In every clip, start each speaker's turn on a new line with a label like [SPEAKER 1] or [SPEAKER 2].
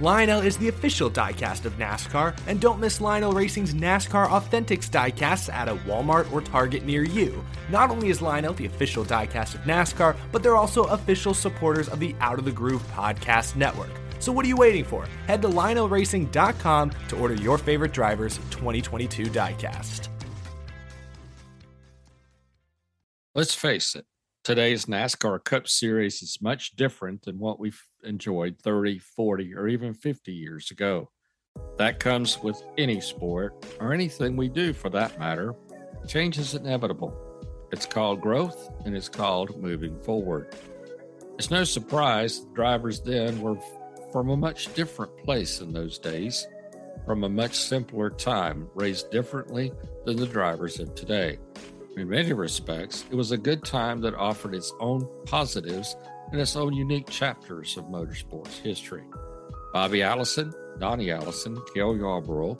[SPEAKER 1] Lionel is the official diecast of NASCAR, and don't miss Lionel Racing's NASCAR Authentics diecasts at a Walmart or Target near you. Not only is Lionel the official diecast of NASCAR, but they're also official supporters of the Out of the Groove podcast network. So what are you waiting for? Head to lionelracing.com to order your favorite driver's 2022 diecast.
[SPEAKER 2] Let's face it, today's NASCAR Cup Series is much different than what we've enjoyed 30, 40, or even 50 years ago. That comes with any sport, or anything we do for that matter. Change is inevitable. It's called growth and it's called moving forward. It's no surprise the drivers then were from a much different place in those days, from a much simpler time, raised differently than the drivers of today. In many respects, it was a good time that offered its own positives its own unique chapters of motorsports history. Bobby Allison, Donnie Allison, Cale Yarborough,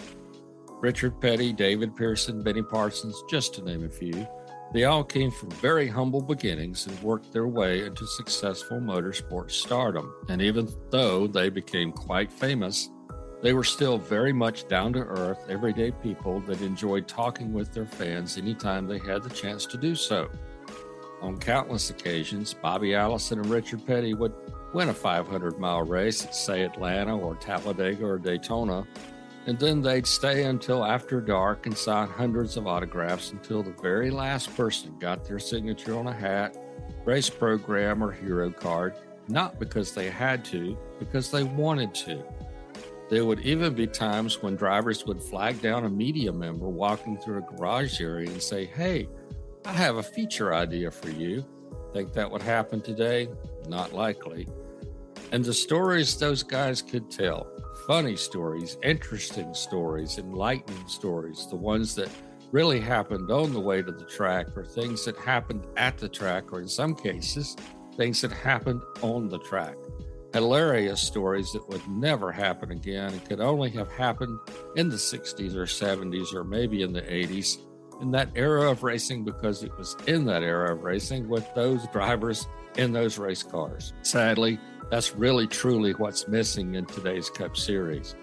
[SPEAKER 2] Richard Petty, David Pearson, Benny Parsons, just to name a few, they all came from very humble beginnings and worked their way into successful motorsports stardom. And even though they became quite famous, they were still very much down to earth, everyday people that enjoyed talking with their fans anytime they had the chance to do so. On countless occasions, Bobby Allison and Richard Petty would win a 500 mile race at, say, Atlanta or Talladega or Daytona, and then they'd stay until after dark and sign hundreds of autographs until the very last person got their signature on a hat, race program, or hero card, not because they had to, because they wanted to. There would even be times when drivers would flag down a media member walking through a garage area and say, Hey, I have a feature idea for you. Think that would happen today? Not likely. And the stories those guys could tell funny stories, interesting stories, enlightening stories, the ones that really happened on the way to the track, or things that happened at the track, or in some cases, things that happened on the track. Hilarious stories that would never happen again and could only have happened in the 60s or 70s or maybe in the 80s in that era of racing because it was in that era of racing with those drivers in those race cars. Sadly, that's really truly what's missing in today's Cup Series.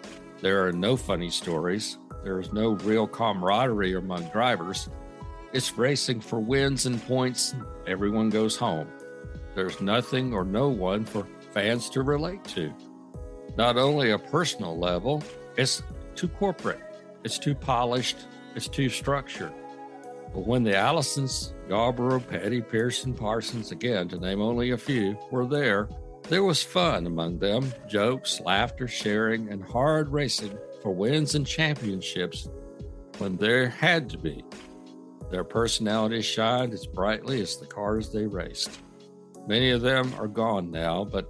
[SPEAKER 2] There are no funny stories, there's no real camaraderie among drivers. It's racing for wins and points, everyone goes home. There's nothing or no one for fans to relate to. Not only a personal level, it's too corporate, it's too polished, it's too structured. But when the Allisons, Yarborough, Petty, Pearson, Parsons, again to name only a few, were there, there was fun among them jokes, laughter, sharing, and hard racing for wins and championships when there had to be. Their personalities shined as brightly as the cars they raced. Many of them are gone now, but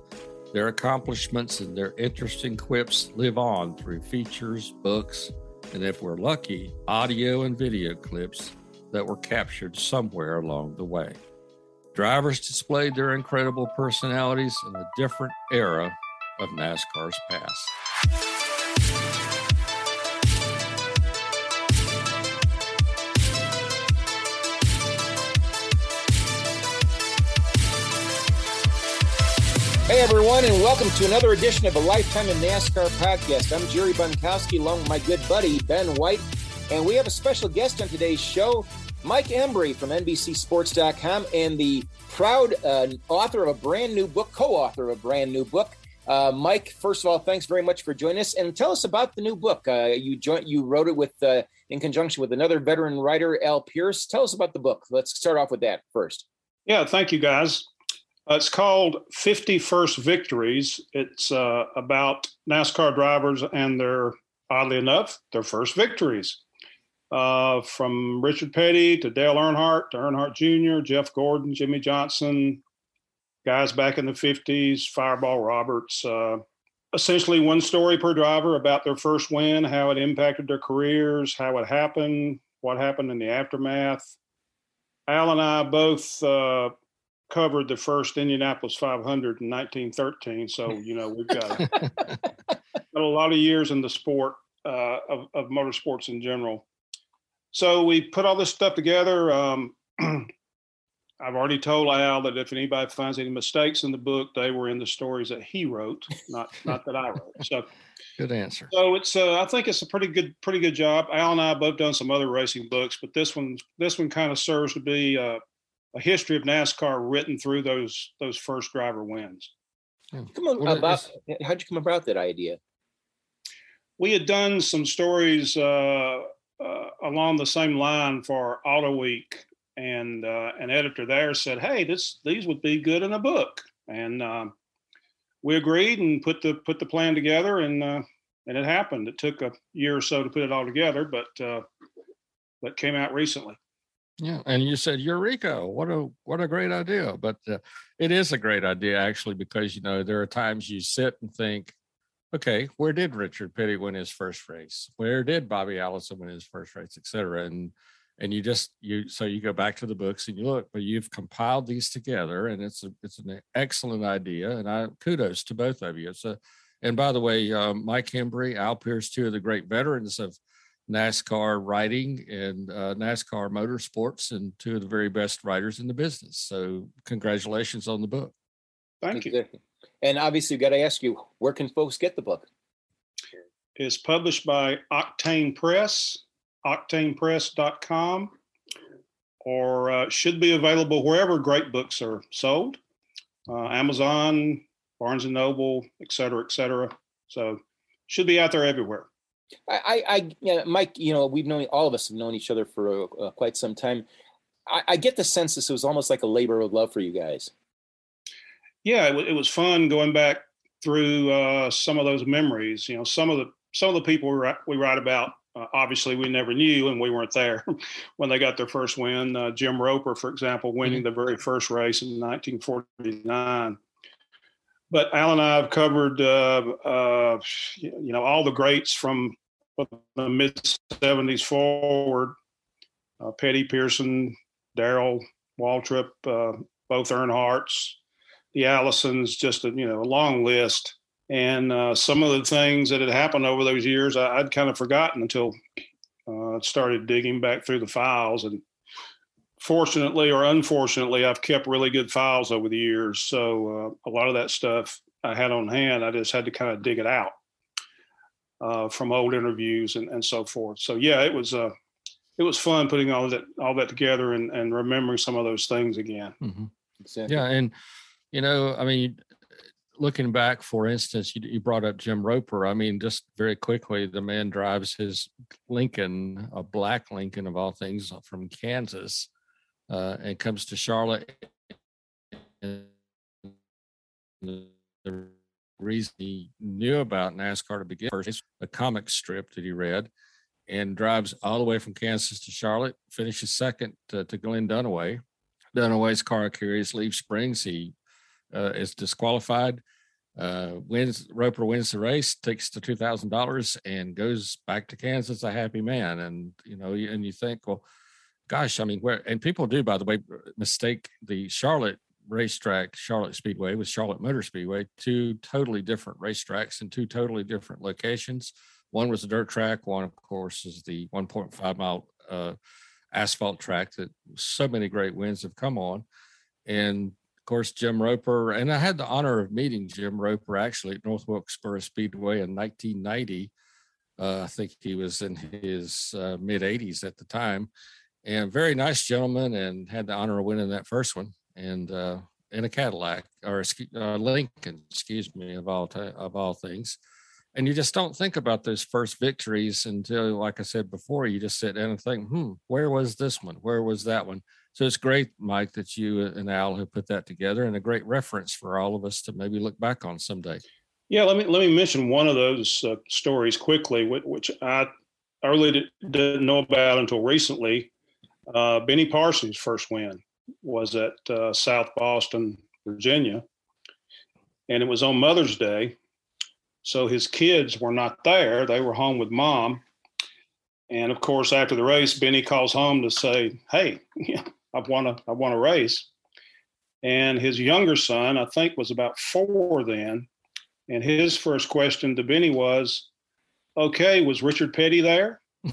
[SPEAKER 2] their accomplishments and their interesting quips live on through features, books, and if we're lucky, audio and video clips that were captured somewhere along the way. Drivers displayed their incredible personalities in a different era of NASCAR's past.
[SPEAKER 3] Hey everyone, and welcome to another edition of a Lifetime in NASCAR podcast. I'm Jerry Bonkowski, along with my good buddy Ben White, and we have a special guest on today's show, Mike Hembree from NBCSports.com, and the proud uh, author of a brand new book, co-author of a brand new book. Uh, Mike, first of all, thanks very much for joining us, and tell us about the new book. Uh, you joined, you wrote it with uh, in conjunction with another veteran writer, Al Pearce. Tell us about the book. Let's start off with that first.
[SPEAKER 4] Yeah, thank you, guys. Uh, it's called 50 First Victories. It's uh, about NASCAR drivers and their, oddly enough, their first victories. Uh, from Richard Petty to Dale Earnhardt to Earnhardt Jr., Jeff Gordon, Jimmie Johnson, guys back in the 50s, Fireball Roberts. Uh, essentially, one story per driver about their first win, how it impacted their careers, how it happened, what happened in the aftermath. Al and I both uh, covered the first Indianapolis 500 in 1913, so you know we've got, got a lot of years in the sport uh, of, of motorsports in general. So we put all this stuff together. Um, I've already told Al that if anybody finds any mistakes in the book, they were in the stories that he wrote, not not that I wrote. So
[SPEAKER 2] good answer.
[SPEAKER 4] So it's uh, I think it's a pretty good pretty good job. Al and I both done some other racing books, but this one this one kind of serves to be uh, a history of NASCAR written through those those first driver wins.
[SPEAKER 3] Come on, well, about, how'd you come about that idea?
[SPEAKER 4] We had done some stories uh, uh, along the same line for Auto Week and uh, an editor there said, "Hey, this these would be good in a book," and uh, we agreed and put the put the plan together, and uh, and it happened. It took a year or so to put it all together, but uh, but came out recently.
[SPEAKER 2] Yeah, and you said Eureka! What a what a great idea! But uh, it is a great idea actually because you know there are times you sit and think, okay, where did Richard Petty win his first race? Where did Bobby Allison win his first race, et cetera? And and you just you so you go back to the books and you look but you've compiled these together and it's a, it's an excellent idea and i kudos to both of you it's a and by the way um, mike hembree al Pearce, two of the great veterans of nascar writing and uh, nascar motorsports and two of the very best writers in the business so congratulations on the book
[SPEAKER 4] thank you
[SPEAKER 3] and obviously got to ask you where can folks get the book?
[SPEAKER 4] It's published by octane press octanepress.com or uh, should be available wherever great books are sold uh, amazon barnes and noble et cetera et cetera. So should be out there everywhere.
[SPEAKER 3] I i, yeah, mike you know we've known all of us have known each other for uh, quite some time. I, I, get the sense this was almost like a labor of love for you guys
[SPEAKER 4] yeah it, it was fun going back through uh, some of those memories you know some of the some of the people we write, we write about uh, obviously, we never knew, and we weren't there when they got their first win. Uh, Jim Roper, for example, winning mm-hmm. the very first race in 1949. But Al and I have covered, uh, uh you know, all the greats from the mid 70s forward. Uh, Petty Pearson, Darrell Waltrip, uh, both Earnhardts, the Allisons, just a you know a long list. And uh, some of the things that had happened over those years I, would kind of forgotten until uh, started digging back through the files. And fortunately or unfortunately i've kept really good files over the years. So uh, a lot of that stuff i had on hand i just had to kind of dig it out uh, from old interviews and, and so forth. So yeah it was uh, it was fun putting all that all that together and, and remembering some of those things again.
[SPEAKER 2] Mm-hmm. exactly. yeah and you know i mean looking back, for instance, you, you, brought up Jim Roper. I mean, just very quickly, the man drives his Lincoln, a black Lincoln of all things, from Kansas, uh, and comes to Charlotte. And the reason he knew about NASCAR to begin with is a comic strip that he read, and drives all the way from Kansas to Charlotte, finishes second to, to Glenn Dunaway. Dunaway's car carries Leaf Springs. He uh, is disqualified. Uh, wins Roper wins the race, takes the two thousand dollars, and goes back to Kansas a happy man. And you know, and you think, well, gosh, I mean, where and people do, by the way, mistake the Charlotte racetrack, Charlotte Speedway, with Charlotte Motor Speedway, two totally different racetracks in two totally different locations. One was a dirt track. One, of course, is the 1.5 mile uh, asphalt track that so many great wins have come on. And course, Jim Roper, and I had the honor of meeting Jim Roper actually at North Wilkesboro Speedway in 1990. Uh, I think he was in his uh, mid 80s at the time, and very nice gentleman, and had the honor of winning that first one, and uh, in a Cadillac or a Lincoln, excuse me, of all t- of all things. And you just don't think about those first victories until, like I said before, you just sit down and think, "Hmm, where was this one? Where was that one?" So it's great, Mike, that you and Al have put that together, and a great reference for all of us to maybe look back on someday.
[SPEAKER 4] Yeah, let me let me mention one of those uh, stories quickly, which I I really didn't know about until recently. Uh, Benny Parsons' first win was at uh, South Boston, Virginia, and it was on Mother's Day. So his kids were not there; they were home with mom, And of course, after the race, Benny calls home to say, "Hey, I've won a I won a race." And his younger son, I think, was about four then. And his first question to Benny was, "Okay, was Richard Petty there?"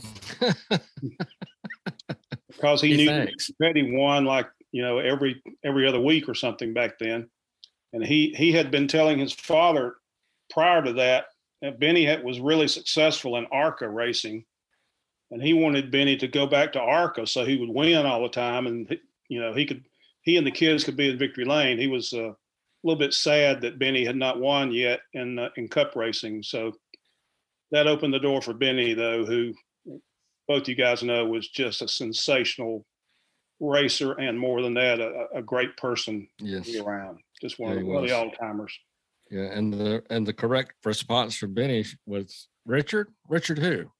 [SPEAKER 4] because he, he knew thinks. Petty won like you know every every other week or something back then, and he he had been telling his father prior to that that Benny had, was really successful in ARCA racing, and he wanted Benny to go back to ARCA so he would win all the time, and you know he could he and the kids could be in victory lane. He was uh, a little bit sad that Benny had not won yet in uh, in Cup racing, so that opened the door for Benny though, who both you guys know was just a sensational racer and more than that, a, a great person yes. to be around. Just one, yeah, of, the all timers.
[SPEAKER 2] Yeah, and the and the correct response from Benny was Richard. Richard who?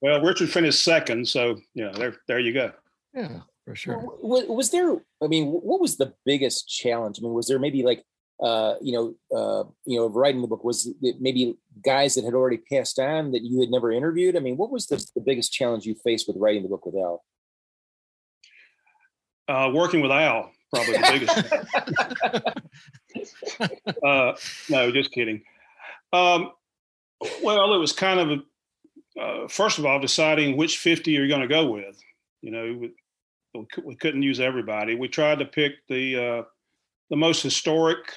[SPEAKER 4] Well, Richard finished second, so yeah, there there you go.
[SPEAKER 2] Yeah, for sure.
[SPEAKER 5] Was, was there? I mean, what was the biggest challenge? I mean, was there maybe like uh, you know, uh, you know, writing the book was maybe guys that had already passed on that you had never interviewed? I mean, what was the, the biggest challenge you faced with writing the book with Al?
[SPEAKER 4] Uh, working with Al, probably the biggest. uh, no, just kidding. Um, well, it was kind of, uh, first of all, deciding which 50 you're going to go with. You know, we, we, couldn't use everybody. We tried to pick the uh, the most historic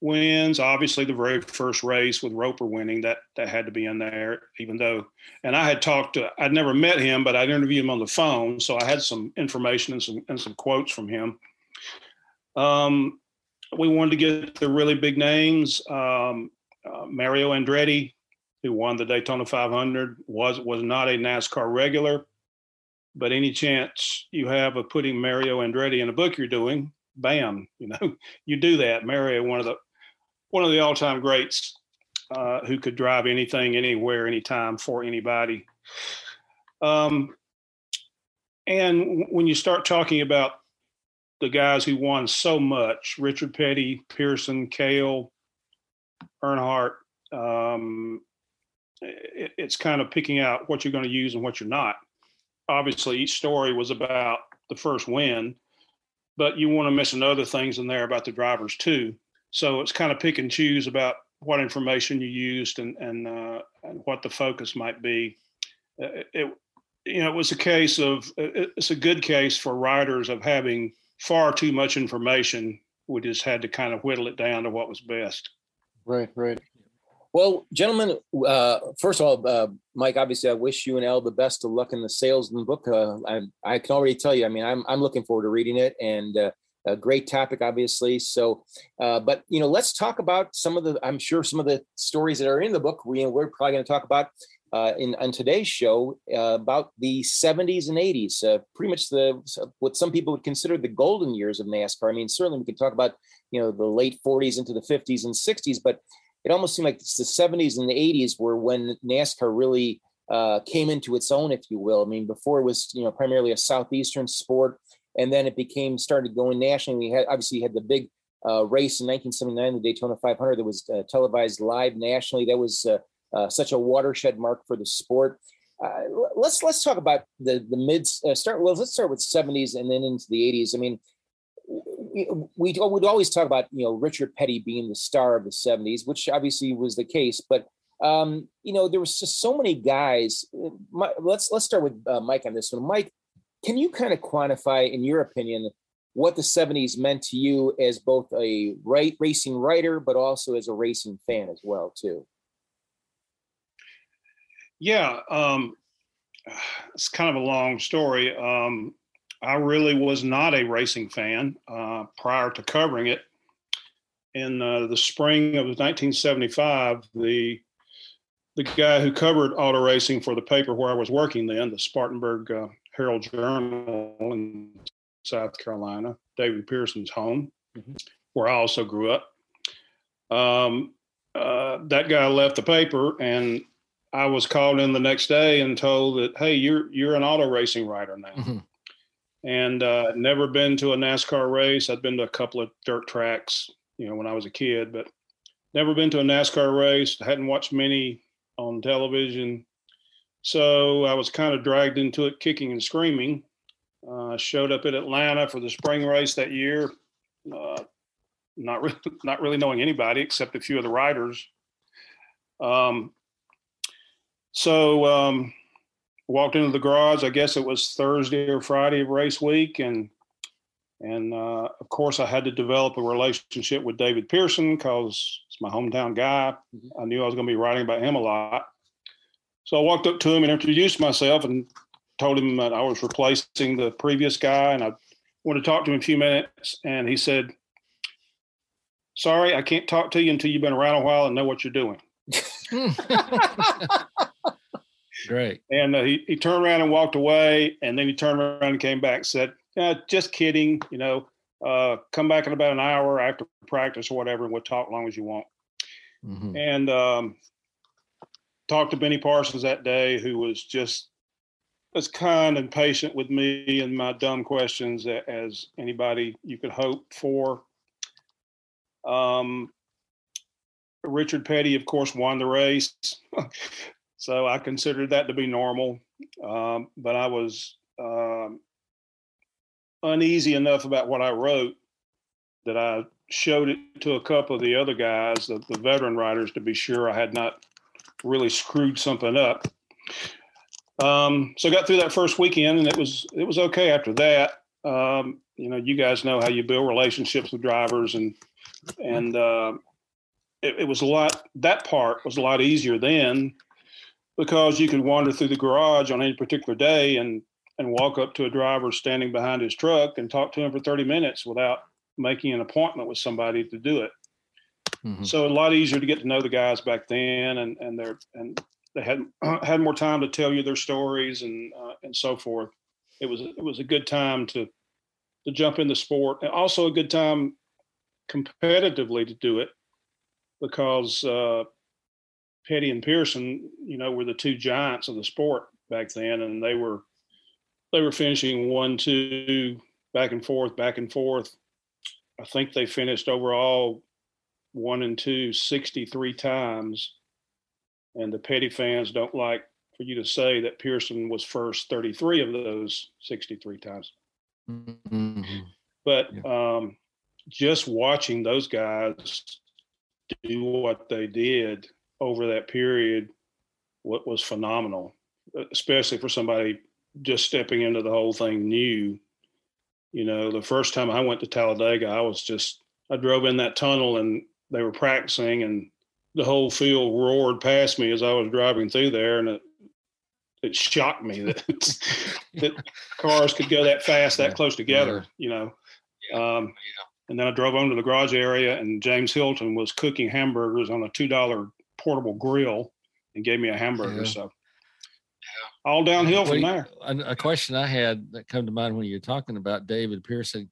[SPEAKER 4] wins. Obviously, the very first race with Roper winning that that had to be in there. Even though, and I had talked to, I'd never met him, but I'd interviewed him on the phone, so I had some information and some and some quotes from him. Um, we wanted to get the really big names. Um, uh, Mario Andretti, who won the Daytona 500, was was not a NASCAR regular, but any chance you have of putting Mario Andretti in a book you're doing, bam, you know, you do that. Mario, one of the one of the all-time greats uh, who could drive anything, anywhere, anytime for anybody. Um, and when you start talking about the guys who won so much, Richard Petty, Pearson, Cale, Earnhardt, um, it, it's kind of picking out what you're going to use and what you're not. Obviously, each story was about the first win, but you want to mention other things in there about the drivers too. So it's kind of pick and choose about what information you used and and, uh, and what the focus might be. Uh, it you know it was a case of it's a good case for writers of having far too much information. We just had to kind of whittle it down to what was best.
[SPEAKER 5] Right, right. Well, gentlemen, uh, first of all, uh, Mike, obviously, I wish you and Al the best of luck in the sales in the book. Uh, I, I, can already tell you, I mean, I'm, I'm looking forward to reading it. And uh, a great topic, obviously. So, uh, but you know, let's talk about some of the. I'm sure some of the stories that are in the book. We we're probably going to talk about uh, in on today's show about the 70s and 80s. Uh, pretty much the what some people would consider the golden years of NASCAR. I mean, certainly we can talk about you know the late 40s into the 50s and 60s, but it almost seemed like it's the 70s and the 80s were when NASCAR really uh, came into its own, if you will. I mean, before it was you know primarily a southeastern sport and then it became started going nationally. We had obviously had the big uh, race in 1979, the Daytona 500, that was uh, televised live nationally. That was uh, uh such a watershed mark for the sport. Uh, let's let's talk about the the mid start. Well, let's start with 70s and then into the 80s. I mean, we, would always talk about you know Richard Petty being the star of the 70s, which obviously was the case, but um, you know there was just so many guys. My, let's let's start with Mike on this one. Mike, can you kind of quantify, in your opinion, what the 70s meant to you as both a right racing writer, but also as a racing fan as well, too?
[SPEAKER 4] Yeah, um, it's kind of a long story. Um, I really was not a racing fan uh, prior to covering it. In uh, the spring of 1975, the the guy who covered auto racing for the paper where I was working then, the Spartanburg uh, Herald Journal in South Carolina, David Pearson's home, mm-hmm. where I also grew up. Um, uh, that guy left the paper, and I was called in the next day and told that, "Hey, you're you're an auto racing writer now." Mm-hmm. And uh, never been to a NASCAR race. I'd been to a couple of dirt tracks, you know, when I was a kid, but never been to a NASCAR race. Hadn't watched many on television So I was kind of dragged into it, kicking and screaming. Uh, showed up in Atlanta for the spring race that year, uh, not really, not really knowing anybody except a few of the riders. Um, so um, walked into the garage. I guess it was Thursday or Friday of race week, and and uh, of course I had to develop a relationship with David Pearson because it's my hometown guy. Mm-hmm. I knew I was going to be writing about him a lot. So I walked up to him and introduced myself and told him that I was replacing the previous guy, and I wanted to talk to him a few minutes. And he said, "Sorry, I can't talk to you until you've been around a while and know what you're doing."
[SPEAKER 2] Great.
[SPEAKER 4] And uh, he, he turned around and walked away. And then he turned around and came back and said, just kidding. You know, uh, come back in about an hour after practice or whatever, and we'll talk as long as you want. Mm-hmm. And um, talked to Benny Parsons that day, who was just as kind and patient with me and my dumb questions as anybody you could hope for. Um, Richard Petty, of course, won the race. so I considered that to be normal. Um, but I was um, uneasy enough about what I wrote that I showed it to a couple of the other guys, the, the veteran writers, to be sure I had not really screwed something up. Um, so I got through that first weekend, and it was it was okay after that. Um, you know, you guys know how you build relationships with drivers, and and uh, it, it was a lot. That part was a lot easier then because you could wander through the garage on any particular day and and walk up to a driver standing behind his truck and talk to him for 30 minutes without making an appointment with somebody to do it. Mm-hmm. So a lot easier to get to know the guys back then, and and they're and they had had more time to tell you their stories and uh, and so forth. It was it was a good time to to jump in the sport, and also a good time competitively to do it because uh, Petty and Pearson, you know, were the two giants of the sport back then, and they were they were finishing one, two, back and forth, back and forth. I think they finished overall one and two 63 times. And the Petty fans don't like for you to say that Pearson was first 33 of those 63 times. Mm-hmm. But yeah. um, just watching those guys do what they did over that period what was phenomenal especially for somebody just stepping into the whole thing new. You know the first time i went to talladega i was just i drove in that tunnel and they were practicing and the whole field roared past me as i was driving through there and it it shocked me that that cars could go that fast that close together you know? Um, and then I drove on to the garage area, and James Hylton was cooking hamburgers on a two dollar portable grill, and gave me a hamburger. Yeah. So all downhill from there.
[SPEAKER 2] A question I had that come to mind when you're talking about David Pearson.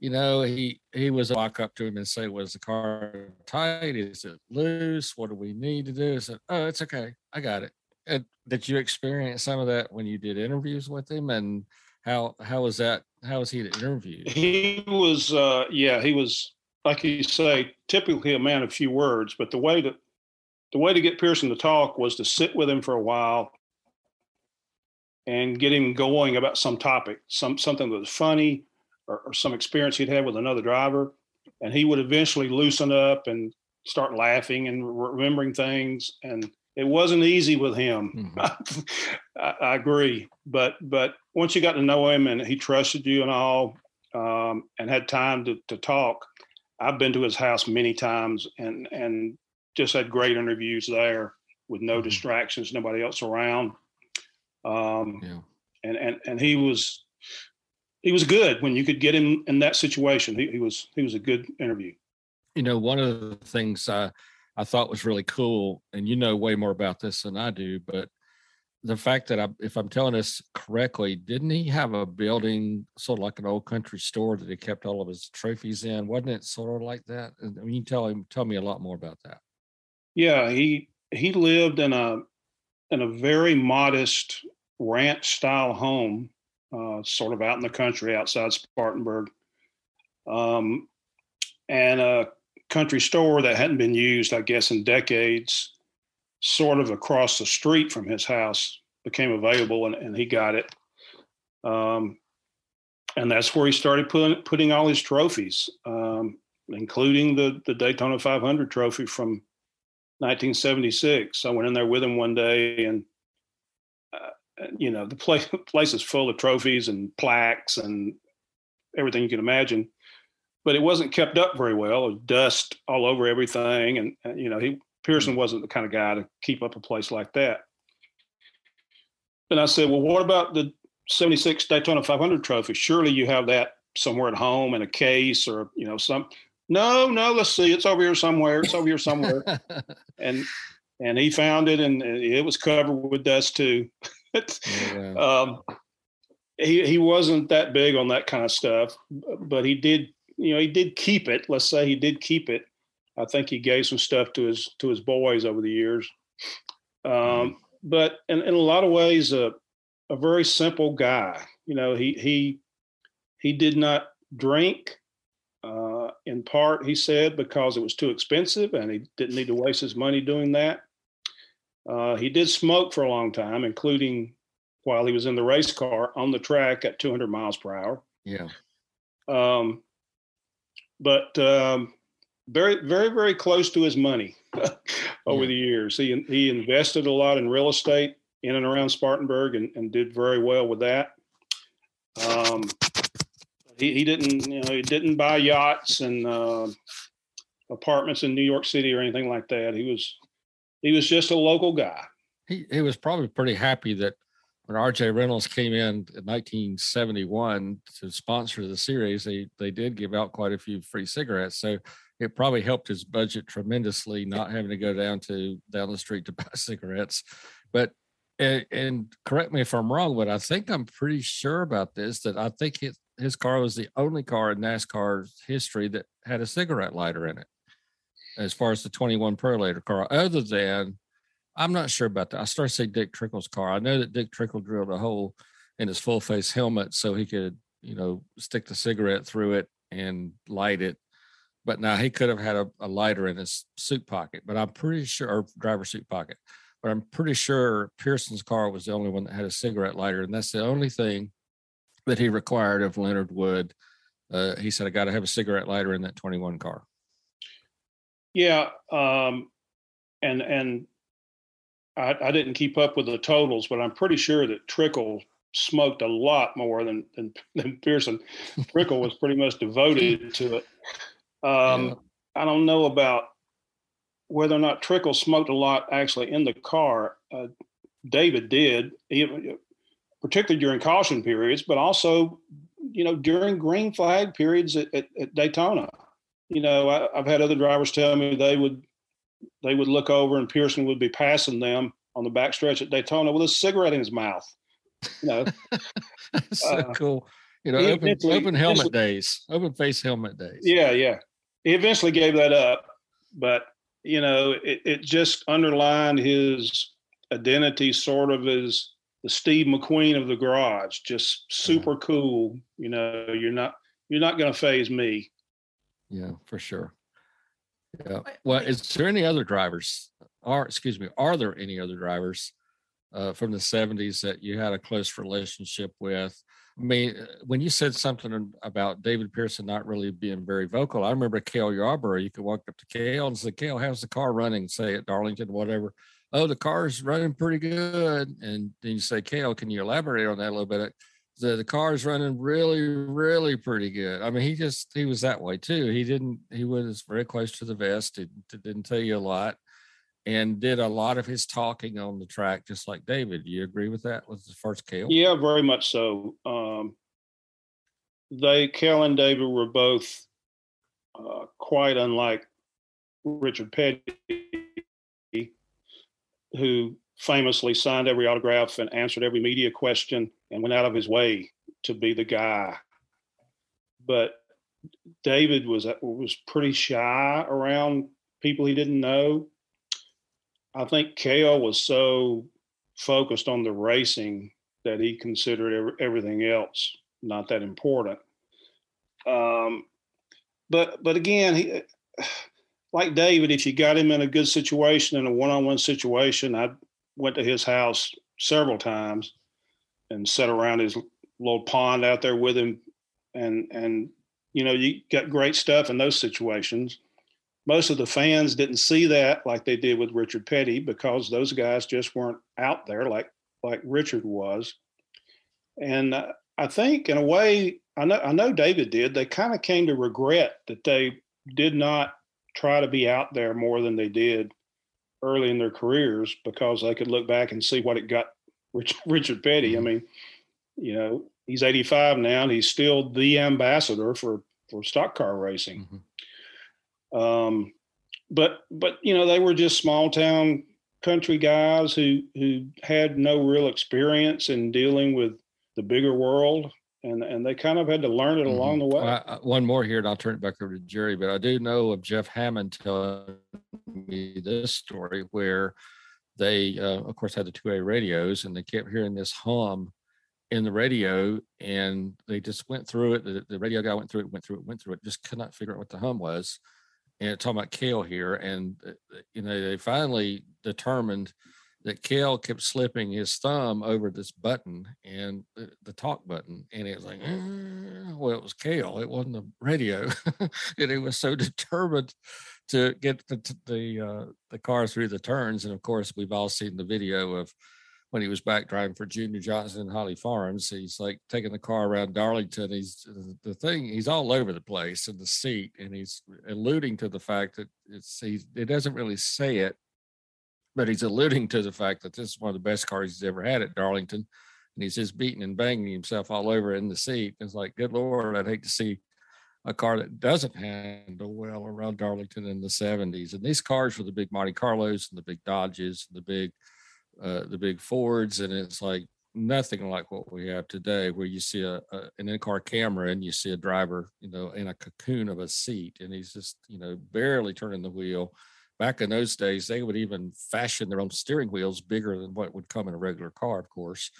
[SPEAKER 2] You know, he he was walk up to him and say, "Was the car tight? Is it loose? What do we need to do?" I said, "Oh, it's okay. I got it." And did you experience some of that when you did interviews with him and how how was that how was he to interview
[SPEAKER 4] he was uh yeah he was like you say typically a man of few words but the way to the way to get pearson to talk was to sit with him for a while and get him going about some topic some something that was funny or, or some experience he'd had with another driver and he would eventually loosen up and start laughing and remembering things and it wasn't easy with him. Mm-hmm. I, I, agree, but but once you got to know him and he trusted you and all, um, and had time to, to talk, I've been to his house many times and and just had great interviews there with no mm-hmm. distractions, nobody else around. Um, yeah. and and and he was he was good when you could get him in that situation. He, he was he was a good interview.
[SPEAKER 2] You know, one of the things. Uh, I thought was really cool, and you know way more about this than I do, but the fact that I, if I'm telling this correctly, didn't he have a building sort of like an old country store that he kept all of his trophies in? Wasn't it sort of like that? I mean, you tell him, tell me a lot more about that.
[SPEAKER 4] Yeah, he he lived in a in a very modest ranch style home, uh, sort of out in the country outside Spartanburg, um, and a country store that hadn't been used, I guess, in decades, sort of across the street from his house, became available, and, and he got it. Um, and that's where he started putting putting all his trophies, um, including the the Daytona 500 trophy from 1976. I went in there with him one day, and uh, you know the place place is full of trophies and plaques and everything you can imagine. But it wasn't kept up very well. Dust all over everything, and you know he Pearson wasn't the kind of guy to keep up a place like that. And I said, well, what about the 76 Daytona 500 trophy? Surely you have that somewhere at home in a case or, you know, some. No, no, let's see. It's over here somewhere. It's over here somewhere. and and he found it and it was covered with dust too. um, he, he wasn't that big on that kind of stuff, but he did, you know, he did keep it. Let's say he did keep it. I think he gave some stuff to his to his boys over the years. Um, but in, in a lot of ways, a a very simple guy. You know, he he he did not drink. Uh, in part, he said because it was too expensive, and he didn't need to waste his money doing that. Uh, he did smoke for a long time, including while he was in the race car on the track at 200 miles per hour.
[SPEAKER 2] Yeah.
[SPEAKER 4] Um, but um, very, very, very close to his money over yeah. the years. He he invested a lot in real estate in and around Spartanburg and, and did very well with that. Um, he, he didn't, you know, he didn't buy yachts and uh, apartments in New York City or anything like that. He was, he was just a local guy.
[SPEAKER 2] He, he was probably pretty happy that when RJ Reynolds came in in 1971 to sponsor the series, they, they did give out quite a few free cigarettes. So it probably helped his budget tremendously, not having to go down to down the street to buy cigarettes. But and, and, correct me if I'm wrong, but I think I'm pretty sure about this that I think his, his car was the only car in NASCAR's history that had a cigarette lighter in it, as far as the 21 Purolator car. Other than, I'm not sure about that. I started say Dick Trickle's car. I know that Dick Trickle drilled a hole in his full face helmet so he could, you know, stick the cigarette through it and light it. But now he could have had a, a lighter in his suit pocket, but I'm pretty sure, or driver suit pocket but I'm pretty sure Pearson's car was the only one that had a cigarette lighter, and that's the only thing that he required of Leonard Wood. Uh, he said, "I got to have a cigarette lighter in that 21 car."
[SPEAKER 4] Yeah, um, and and I, I, didn't keep up with the totals, but I'm pretty sure that Trickle smoked a lot more than than, than Pearson. Trickle was pretty much devoted to it. Um, yeah. I don't know about whether or not Trickle smoked a lot actually in the car. Uh, David did, even, particularly during caution periods, but also, you know, during green flag periods at, at, at Daytona. You know, I, have had other drivers tell me they would they would look over and Pearson would be passing them on the backstretch at Daytona with a cigarette in his mouth. You know,
[SPEAKER 2] so uh, cool. You know, open, open helmet days, open face helmet days.
[SPEAKER 4] Yeah, yeah. He eventually gave that up, but you know, it, it just underlined his identity sort of as the Steve McQueen of the garage, just super cool. You know, you're not you're not going to faze me.
[SPEAKER 2] Yeah, for sure. Yeah. Well, is there any other drivers? Or excuse me, are there any other drivers uh, from the '70s that you had a close relationship with? I mean, uh, when you said something about David Pearson not really being very vocal, I remember Cale Yarborough. You could walk up to Cale and say, Cale, how's the car running? Say at Darlington, whatever. Oh, the car's running pretty good. And then you say, Cale, can you elaborate on that a little bit? The, the car's running really, really pretty good. I mean, he just, he was that way too. He didn't, he was very close to the vest. He didn't tell you a lot and did a lot of his talking on the track, just like David. Do you agree with that? Was the first Cale?
[SPEAKER 4] Yeah, very much so. Um, they, Cale and David, were both uh, quite unlike Richard Petty, who famously signed every autograph and answered every media question and went out of his way to be the guy. But David was was pretty shy around people he didn't know I think Cale was so focused on the racing that he considered everything else not that important. Um, but but again, he, like David, if you got him in a good situation, in a one-on-one situation, I went to his house several times and sat around his little pond out there with him, and and you know you got great stuff in those situations. Most of the fans didn't see that like they did with Richard Petty because those guys just weren't out there like like Richard was, and uh, I think in a way I know I know David did. They kind of came to regret that they did not try to be out there more than they did early in their careers because they could look back and see what it got Rich, Richard Petty. I mm-hmm. mean, you know, he's 85 now and he's still the ambassador for for stock car racing. Mm-hmm. Um, but but you know, they were just small town country guys who who had no real experience in dealing with the bigger world and and they kind of had to learn it mm-hmm. along the way.
[SPEAKER 2] I, one more here, and I'll turn it back over to Jerry. But I do know of Jeff Hammond telling me this story where they, uh, of course, had the two A radios, and they kept hearing this hum in the radio, and they just went through it. The, the radio guy went through it, went through it, went through it, just could not figure out what the hum was. And talking about Cale here, and uh, you know, they finally determined that Cale kept slipping his thumb over this button and the, the talk button, and it was like, well, it was Cale, it wasn't the radio, and he was so determined to get the the, uh, the car through the turns. And of course, we've all seen the video of when he was back driving for Junior Johnson and Holly Farms. He's like taking the car around Darlington. He's the thing. He's all over the place in the seat, and he's alluding to the fact that it's he. It doesn't really say it but he's alluding to the fact that this is one of the best cars he's ever had at Darlington. And he's just beating and banging himself all over in the seat. It's like, good Lord, I'd hate to see a car that doesn't handle well around Darlington in the 70s. And these cars were the big Monte Carlos and the big Dodges, and the big uh, the big Fords, and it's like nothing like what we have today, where you see a, a an in-car camera and you see a driver, you know, in a cocoon of a seat, and he's just, you know, barely turning the wheel back in those days, they would even fashion their own steering wheels bigger than what would come in a regular car, of course.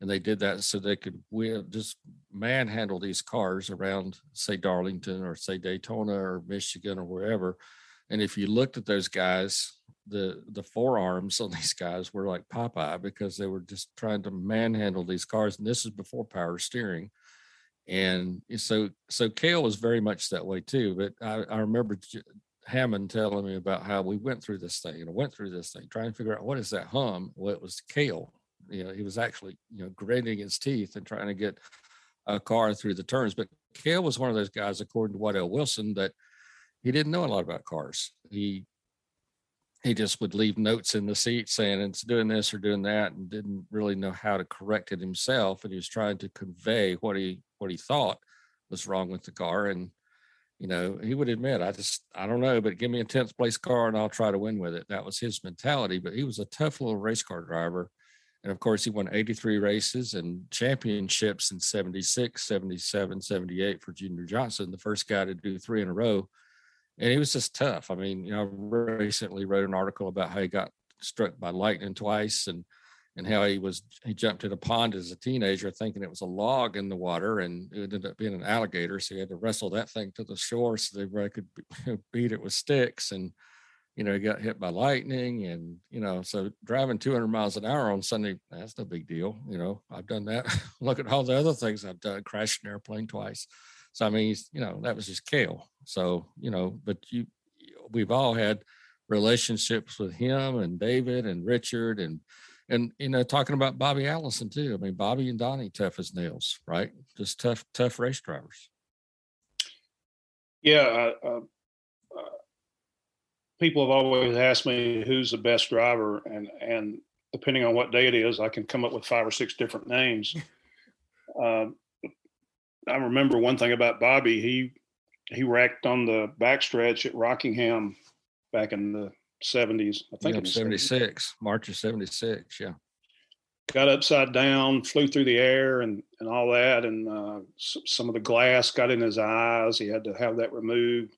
[SPEAKER 2] And they did that so they could just manhandle these cars around, say, Darlington or say Daytona or Michigan or wherever. And if you looked at those guys, the the forearms on these guys were like Popeye because they were just trying to manhandle these cars. And this is before power steering. And so so Cale was very much that way too. But I, I remember Hammond telling me about how we went through this thing and went through this thing, trying to figure out what is that hum. Well, it was Cale. You know, he was actually you know grinding his teeth and trying to get a car through the turns. But Cale was one of those guys, according to Waddell Wilson, that he didn't know a lot about cars. He he just would leave notes in the seat saying it's doing this or doing that, and didn't really know how to correct it himself. And he was trying to convey what he what he thought was wrong with the car, and you know, he would admit, I just, I don't know, but give me a 10th place car and I'll try to win with it. That was his mentality. But he was a tough little race car driver. And of course, he won 83 races and championships in 76, 77, 78 for Junior Johnson, the first guy to do three in a row. And he was just tough. I mean, you know, I recently wrote an article about how he got struck by lightning twice and and how he was he jumped in a pond as a teenager thinking it was a log in the water and it ended up being an alligator so he had to wrestle that thing to the shore so they could beat it with sticks and you know he got hit by lightning and you know so driving 200 miles an hour on sunday that's no big deal you know i've done that. Look at all the other things i've done crashed an airplane twice. So i mean you know that was just Cale so you know but you we've all had relationships with him and david and richard and and you know talking about bobby allison too. I mean bobby and donnie tough as nails right? Just tough tough race drivers.
[SPEAKER 4] Yeah uh, uh, people have always asked me who's the best driver and and depending on what day it is i can come up with five or six different names uh, i remember one thing about bobby he he wrecked on the backstretch at rockingham back in the 70s. I think
[SPEAKER 2] yep, 76, 70s. March of 76. Yeah.
[SPEAKER 4] Got upside down, flew through the air and, and all that. And uh, some of the glass got in his eyes. He had to have that removed.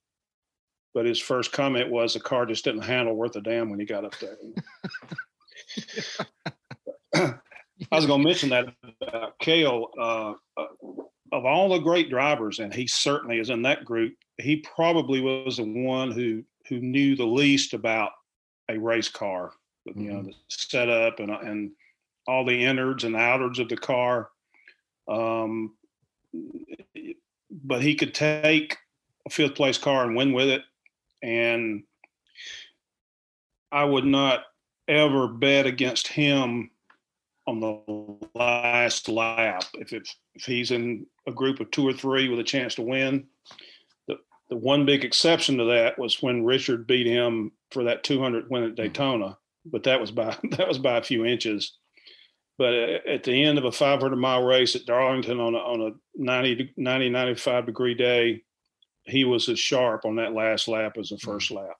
[SPEAKER 4] But his first comment was the car just didn't handle worth a damn when he got up there. I was going to mention that about Cale. Uh, uh, of all the great drivers, and he certainly is in that group, he probably was the one who who knew the least about a race car, you mm-hmm. know, the setup and and all the innards and outwards of the car. Um, but he could take a fifth place car and win with it. And I would not ever bet against him on the last lap. If it's, if he's in a group of two or three with a chance to win, the the one big exception to that was when Richard beat him for that 200 win at mm-hmm. Daytona, but that was by that was by a few inches. But uh, at the end of a 500 mile race at Darlington on a, on a 90, 90 95 degree day, he was as sharp on that last lap as the first lap.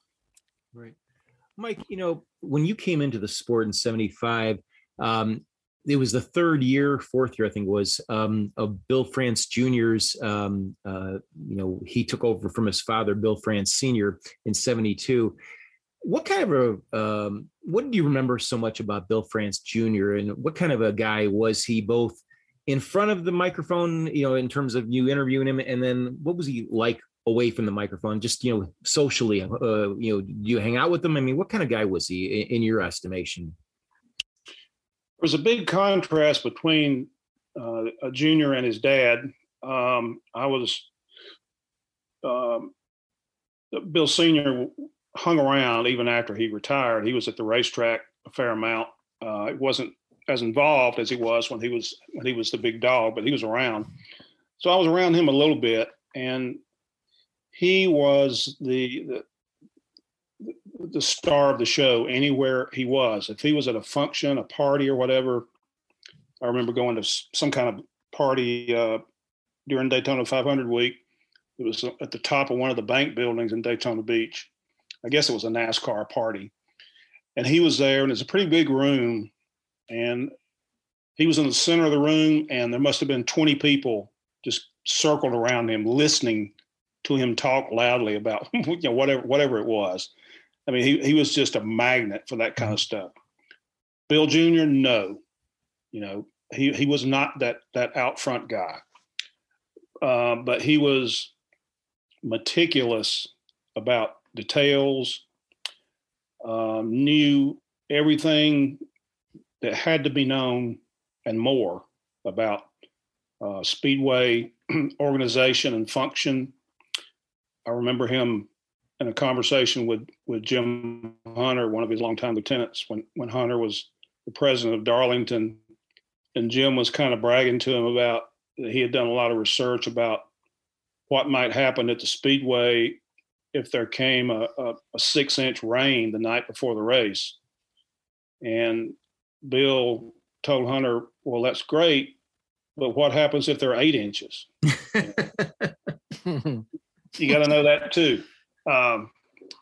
[SPEAKER 3] Right. Mike, you know, when you came into the sport in 75, um, it was the third year, fourth year, I think was, um, of Bill France Jr.'s. Um, uh, you know, he took over from his father, Bill France Sr., in 72. What kind of a, um, what do you remember so much about Bill France Jr. and what kind of a guy was he both in front of the microphone, you know, in terms of you interviewing him, and then what was he like away from the microphone, just, you know, socially, uh, you know, do you hang out with them I mean, what kind of guy was he in, in your estimation?
[SPEAKER 4] there was a big contrast between uh, a junior and his dad. Um, I was um, Bill Senior hung around even after he retired. He was at the racetrack a fair amount. Uh, it wasn't as involved as he was when he was when he was the big dog, but he was around. So I was around him a little bit, and he was the, the the star of the show anywhere he was. If he was at a function, a party, or whatever, I remember going to some kind of party uh, during Daytona 500 week. It was at the top of one of the bank buildings in Daytona Beach. I guess it was a NASCAR party, and he was there, and it's a pretty big room, and he was in the center of the room, and there must have been 20 people just circled around him, listening to him talk loudly about you know whatever whatever it was I mean, he, he was just a magnet for that kind of mm-hmm. stuff. Bill Jr., no, you know, he, he was not that that out front guy, uh, but he was meticulous about details, um, knew everything that had to be known and more about uh, Speedway organization and function. I remember him in a conversation with with Jim Hunter, one of his longtime lieutenants, when when Hunter was the president of Darlington, and Jim was kind of bragging to him about that he had done a lot of research about what might happen at the speedway if there came a, a, a six inch rain the night before the race. And Bill told Hunter, "Well, that's great, but what happens if they're eight inches?" you got to know that too. Um,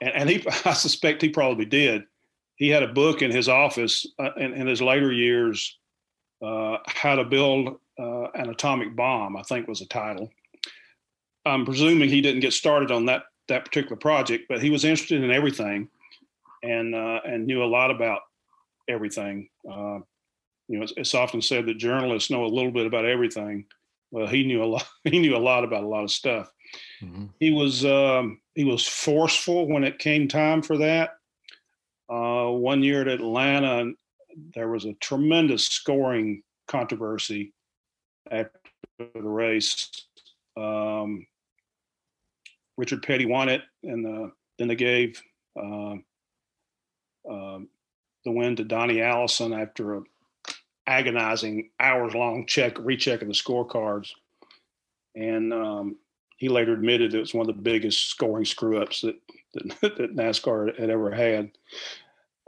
[SPEAKER 4] and, and, he, I suspect he probably did. He had a book in his office uh, in, in, his later years, uh, How to Build uh, an Atomic Bomb, I think was the title. I'm presuming he didn't get started on that that particular project, but he was interested in everything, and uh, and knew a lot about everything. Uh, you know, it's, it's often said that journalists know a little bit about everything. Well, he knew a lot. He knew a lot about a lot of stuff. Mm-hmm. He was um, he was forceful when it came time for that. Uh, one year at Atlanta, there was a tremendous scoring controversy after the race. Um, Richard Petty won it, and the, then they gave uh, uh, the win to Donnie Allison after a agonizing hours-long check recheck of the scorecards. And um, he later admitted it was one of the biggest scoring screw ups that, that, that NASCAR had ever had.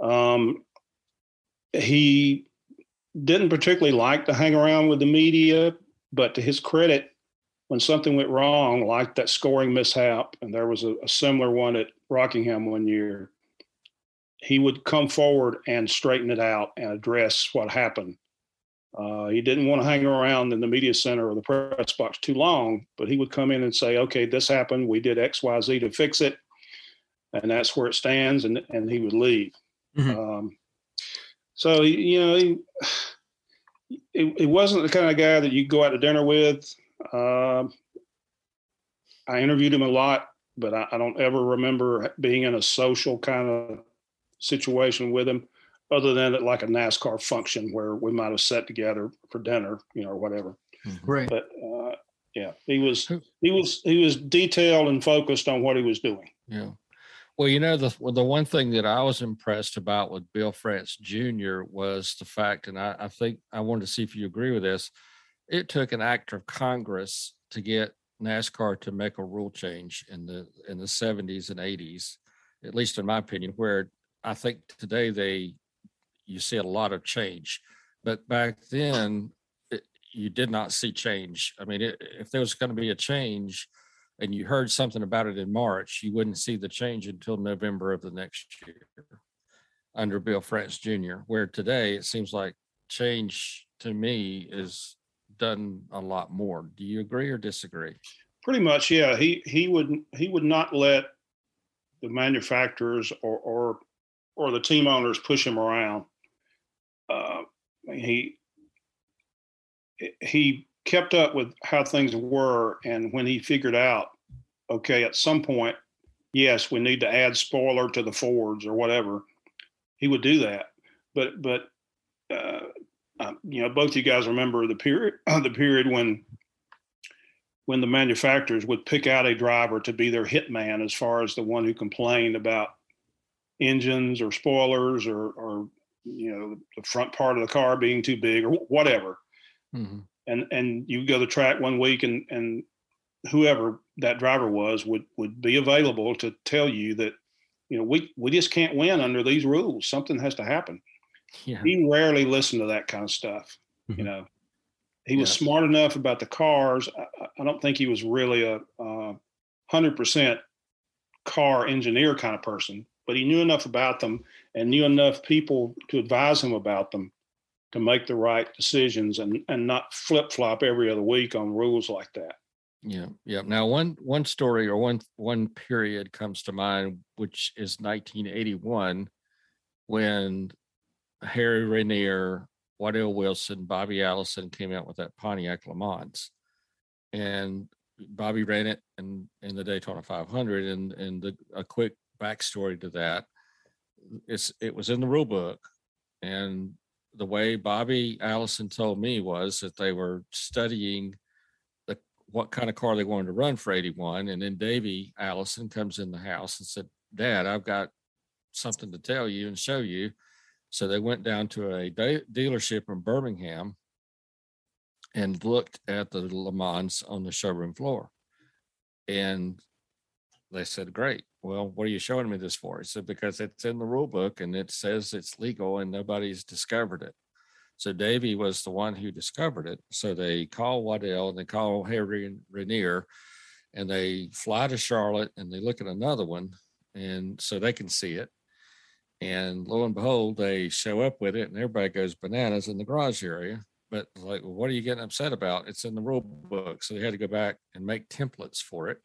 [SPEAKER 4] Um, he didn't particularly like to hang around with the media, but to his credit, when something went wrong, like that scoring mishap, and there was a, a similar one at Rockingham one year, he would come forward and straighten it out and address what happened. Uh, he didn't want to hang around in the media center or the press box too long, but he would come in and say, "Okay, this happened. We did X, Y, Z to fix it, and that's where it stands." And and he would leave. Mm-hmm. Um, so you know, he, it, it, wasn't the kind of guy that you go out to dinner with. Uh, I interviewed him a lot but I, I don't ever remember being in a social kind of situation with him, other than at like a NASCAR function where we might have sat together for dinner, you know, or whatever.
[SPEAKER 5] Right.
[SPEAKER 4] But uh, yeah, he was he was he was detailed and focused on what he was doing.
[SPEAKER 2] Yeah. Well, you know, the well, the one thing that I was impressed about with Bill France Jr. was the fact, and I, I think I wanted to see if you agree with this. It took an act of Congress to get NASCAR to make a rule change in the in the 70s and 80s, at least in my opinion, where I think today they you see a lot of change. But back then, it, you did not see change. I mean, it, if there was going to be a change and you heard something about it in March, you wouldn't see the change until November of the next year under Bill France Jr., where today it seems like change to me is done a lot more. Do you agree or disagree?
[SPEAKER 4] Pretty much, yeah. He he would he would not let the manufacturers or or or the team owners push him around. Uh, he he kept up with how things were, and when he figured out, okay, at some point, yes, we need to add spoiler to the Fords or whatever, he would do that. But but uh, uh, you know, both you guys remember the period the period when when the manufacturers would pick out a driver to be their hitman as far as the one who complained about engines or spoilers or or you know the front part of the car being too big or whatever mm-hmm. and and you go to the track one week and and whoever that driver was would would be available to tell you that you know we we just can't win under these rules something has to happen yeah. he rarely listened to that kind of stuff mm-hmm. you know he was smart enough about the cars I, I, don't think he was really a hundred percent car engineer kind of person but he knew enough about them and knew enough people to advise him about them to make the right decisions and and not flip flop every other week on rules like that.
[SPEAKER 2] Yeah, yeah. Now one one story or one one period comes to mind, which is 1981, when Harry Ranier, Waddell Wilson, Bobby Allison came out with that Pontiac Le Mans, and Bobby ran it in in the Daytona 500. And and the, a quick backstory to that, it's it was in the rule book, and the way Bobby Allison told me was that they were studying the what kind of car they wanted to run for 81. And then Davey Allison comes in the house and said, Dad, I've got something to tell you and show you. So they went down to a de- dealership in Birmingham and looked at the Le Mans on the showroom floor. And they said, Great. Well, what are you showing me this for? He said, Because it's in the rule book and it says it's legal and nobody's discovered it. So Davey was the one who discovered it. So they call Waddell and they call Harry Ranier and they fly to Charlotte and they look at another one and so they can see it. And lo and behold, they show up with it and everybody goes bananas in the garage area. But like, well, what are you getting upset about? It's in the rule book. So they had to go back and make templates for it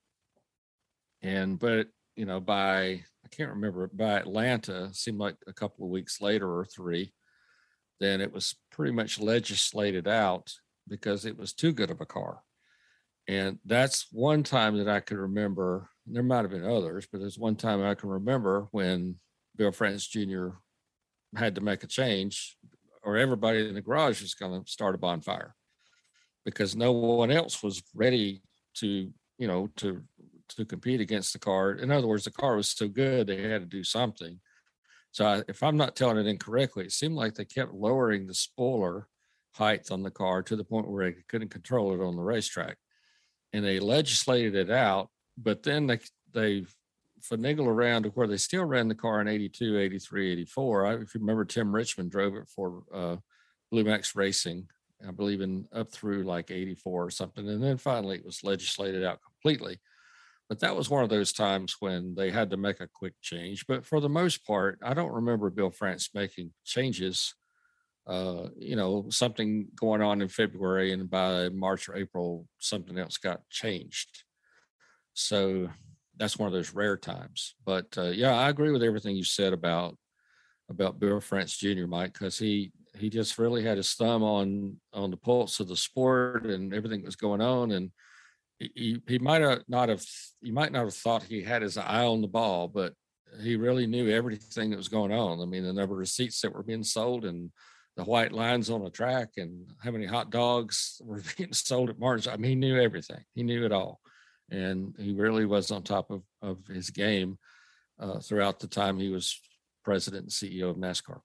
[SPEAKER 2] and but you know by i can't remember by atlanta seemed like a couple of weeks later or three then it was pretty much legislated out because it was too good of a car. And that's one time that i could remember there might have been others but there's one time i can remember when bill france jr had to make a change or everybody in the garage was going to start a bonfire because no one else was ready to you know to to compete against the car. In other words, the car was so good they had to do something. So I, if I'm not telling it incorrectly, it seemed like they kept lowering the spoiler height on the car to the point where they couldn't control it on the racetrack, and they legislated it out. But then they they finagle around to where they still ran the car in 82, 83, 84. I, if you remember, Tim Richmond drove it for uh, Blue Max Racing, I believe in up through like 84 or something. And then finally it was legislated out completely. But that was one of those times when they had to make a quick change. But for the most part, I don't remember Bill France making changes. Uh, you know, something going on in February, and by March or April, something else got changed. So that's one of those rare times. But uh, yeah, I agree with everything you said about about Bill France Jr. Mike, because he he just really had his thumb on on the pulse of the sport and everything that was going on, and he, he might have not have he might not have thought he had his eye on the ball, but he really knew everything that was going on. I mean, the number of seats that were being sold and the white lines on the track and how many hot dogs were being sold at Martin's. I mean, he knew everything. He knew it all. And he really was on top of, of his game uh, throughout the time he was president and CEO of NASCAR.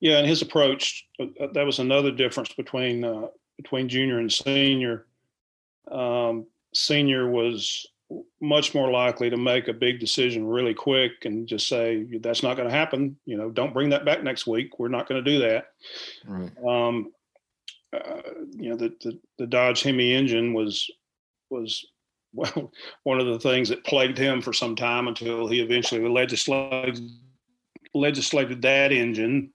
[SPEAKER 4] Yeah, and his approach uh, that was another difference between uh, between junior and senior. Um, senior was much more likely to make a big decision really quick and just say that's not going to happen. You know, don't bring that back next week. We're not going to do that. Right. Um, uh, you know, the, the, the Dodge Hemi engine was was well one of the things that plagued him for some time until he eventually legislated legislated that engine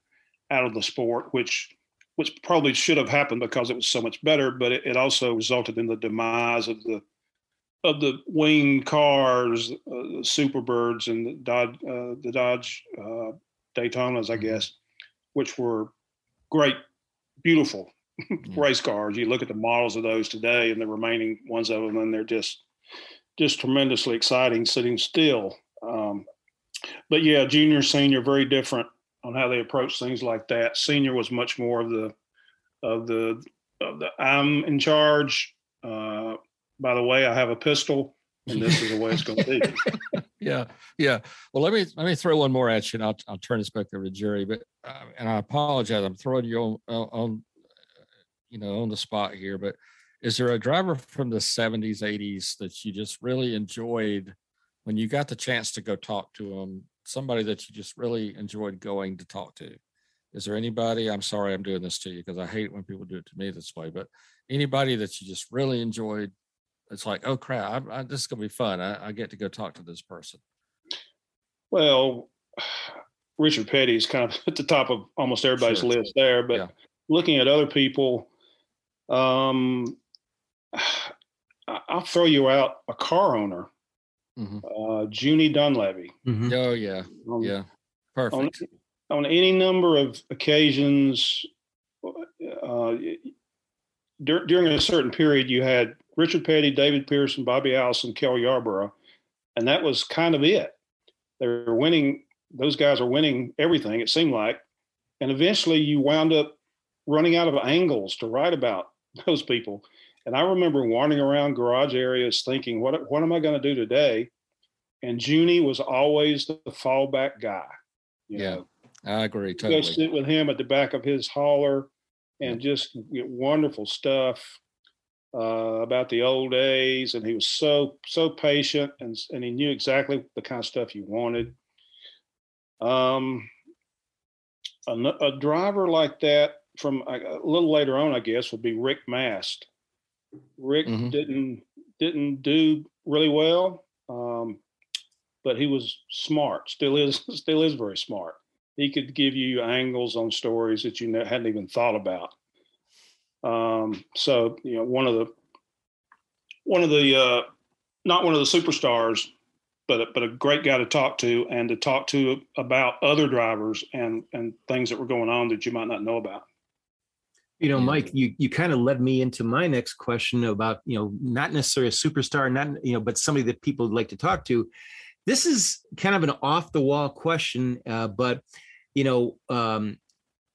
[SPEAKER 4] out of the sport, which which probably should have happened because it was so much better, but it, it also resulted in the demise of the of the wing cars, uh, the Superbirds and the Dodge, uh, the Dodge uh, Daytonas, I mm-hmm. guess, which were great, beautiful yeah. race cars. You look at the models of those today, and the remaining ones of them, and they're just just tremendously exciting sitting still. Um, but yeah, junior, senior, very different on how they approach things like that. Senior was much more of the of the of the I'm in charge. Uh, by the way, I have a pistol, and this is the way it's going to
[SPEAKER 2] be. yeah, yeah. Well, let me let me throw one more at you, and I'll I'll turn this back over to Jerry. But uh, and I apologize, I'm throwing you on, on you know on the spot here. But is there a driver from the 70s, 80s that you just really enjoyed when you got the chance to go talk to them? Somebody that you just really enjoyed going to talk to. Is there anybody? I'm sorry, I'm doing this to you because I hate when people do it to me this way. But anybody that you just really enjoyed it's like, oh crap, I, I, this is gonna be fun. I, I, get to go talk to this person.
[SPEAKER 4] Well, Richard Petty is kind of at the top of almost everybody's sure. list there, but yeah. looking at other people, um, I'll throw you out a car owner, mm-hmm. uh, Junie Donlavey.
[SPEAKER 2] Mm-hmm. Oh yeah, um, yeah, perfect.
[SPEAKER 4] On, on, any number of occasions, uh, dur- during a certain period, you had Richard Petty, David Pearson, Bobby Allison, Cale Yarborough, and that was kind of it. They were winning; those guys are winning everything. It seemed like, and eventually you wound up running out of angles to write about those people. And I remember wandering around garage areas thinking, "What what am I going to do today?" And Junie was always the fallback guy.
[SPEAKER 2] yeah, know. I agree totally.
[SPEAKER 4] Go sit with him at the back of his hauler and just get wonderful stuff uh, about the old days. And he was so, so patient and, and he knew exactly the kind of stuff you wanted. Um, a, a driver like that from a, a, little later on, I guess, would be Rick Mast. Rick mm-hmm. didn't didn't do really well, um, but he was smart. Still is still is very smart he could give you angles on stories that you hadn't even thought about. Um, so you know, one of the one of the uh, not one of the superstars, but a, but a great guy to talk to and to talk to about other drivers and and things that were going on that you might not know about.
[SPEAKER 5] You know, Mike, you you kind of led me into my next question about you know not necessarily a superstar, not you know, but somebody that people would like to talk to. This is kind of an off the wall question, uh, but you know, um,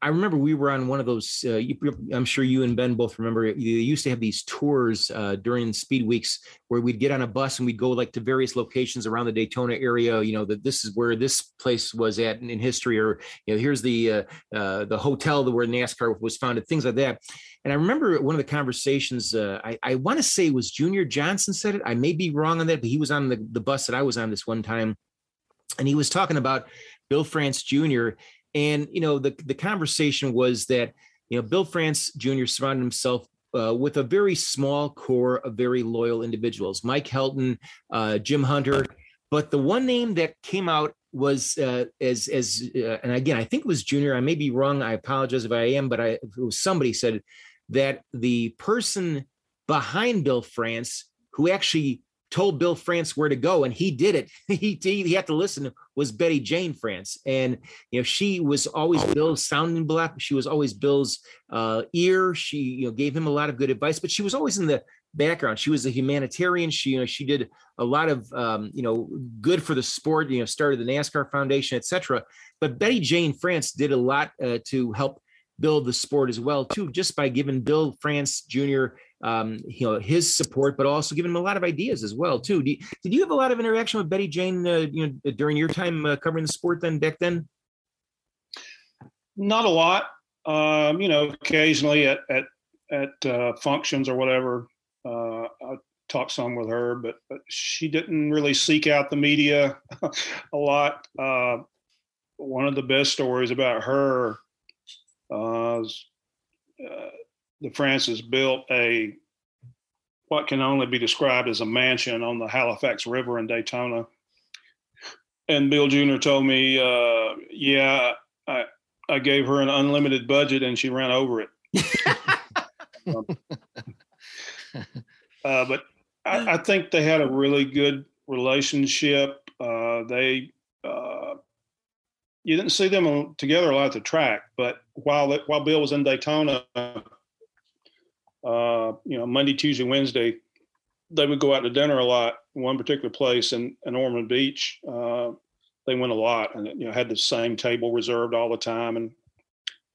[SPEAKER 5] I remember we were on one of those. Uh, you, I'm sure you and Ben both remember. You used to have these tours uh, during speed weeks where we'd get on a bus and we'd go like to various locations around the Daytona area. You know that this is where this place was at in, in history, or you know here's the uh, uh the hotel where NASCAR was founded, things like that. And I remember one of the conversations. Uh, I, I want to say was Junior Johnson said it. I may be wrong on that, but he was on the, the bus that I was on this one time, and he was talking about Bill France Jr. And you know, the the conversation was that you know Bill France Jr. surrounded himself uh, with a very small core of very loyal individuals, Mike Helton, uh, Jim Hunter. But the one name that came out was uh, as as uh, and again I think it was Junior. I may be wrong. I apologize if I am, but I somebody said that the person behind Bill France who actually told Bill France where to go, and he did it. he, he had to listen. Was Betty Jane France, and you know she was always Bill's sounding block. She was always Bill's uh, ear. She you know gave him a lot of good advice, but she was always in the background. She was a humanitarian. She, you know, she did a lot of, um, you know, good for the sport. You know, started the NASCAR Foundation, etc. But Betty Jane France did a lot uh, to help build the sport as well, too, just by giving Bill France Jr. Um, you know his support, but also giving him a lot of ideas as well, too. You, did you have a lot of interaction with Betty Jane, uh, you know, during your time uh, covering the sport then back then?
[SPEAKER 4] Not a lot. Um, you know, occasionally at at at uh, functions or whatever, uh, I talked some with her, but, but, she didn't really seek out the media a lot. Uh, one of the best stories about her uh, uh, the Frances built a what can only be described as a mansion on the Halifax River in Daytona. And Bill Jr. told me, uh, "Yeah, I I gave her an unlimited budget and she ran over it." um, uh, but I, I, think they had a really good relationship. Uh, they uh, you didn't see them together a lot at the track, but while while Bill was in Daytona, uh, you know Monday, Tuesday, Wednesday, they would go out to dinner a lot. One particular place in, in Ormond Beach, uh, they went a lot, and you know had the same table reserved all the time. And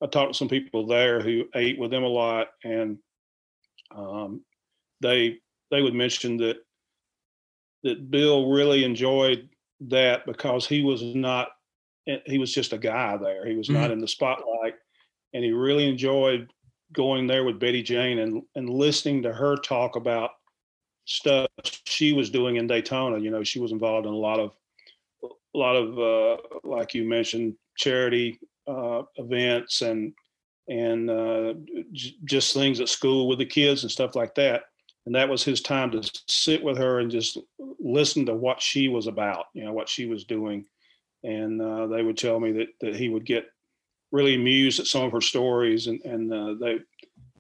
[SPEAKER 4] I talked to some people there who ate with them a lot, and um, they they would mention that that Bill really enjoyed that because he was not he was just a guy there. He was mm-hmm. not in the spotlight, and he really enjoyed going there with Betty Jane and and listening to her talk about stuff she was doing in Daytona. You know, she was involved in a lot of a lot of uh, like you mentioned charity uh, events and and uh, j- just things at school with the kids and stuff like that. And that was his time to sit with her and just listen to what she was about, you know, what she was doing. And uh, they would tell me that that he would get really amused at some of her stories, and and uh, they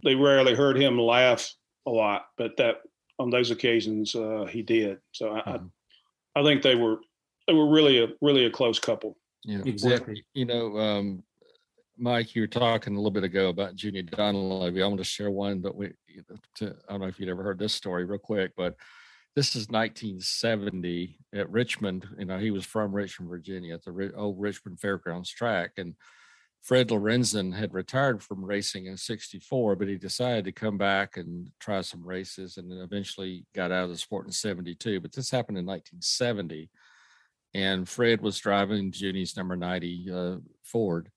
[SPEAKER 4] they rarely heard him laugh a lot, but that on those occasions uh, he did. So I, mm-hmm. I I think they were they were really a really a close couple.
[SPEAKER 2] Yeah, exactly. You know, um, Mike, you were talking a little bit ago about Junie Donlavey. I want to share one that we, to, I don't know if you'd ever heard this story real quick, but this is 1970 at Richmond. You know, he was from Richmond, Virginia, at the old Richmond Fairgrounds track. And Fred Lorenzen had retired from racing in 64, but he decided to come back and try some races and eventually got out of the sport in 72. But this happened in 1970. And Fred was driving Junie's number 90 uh, Ford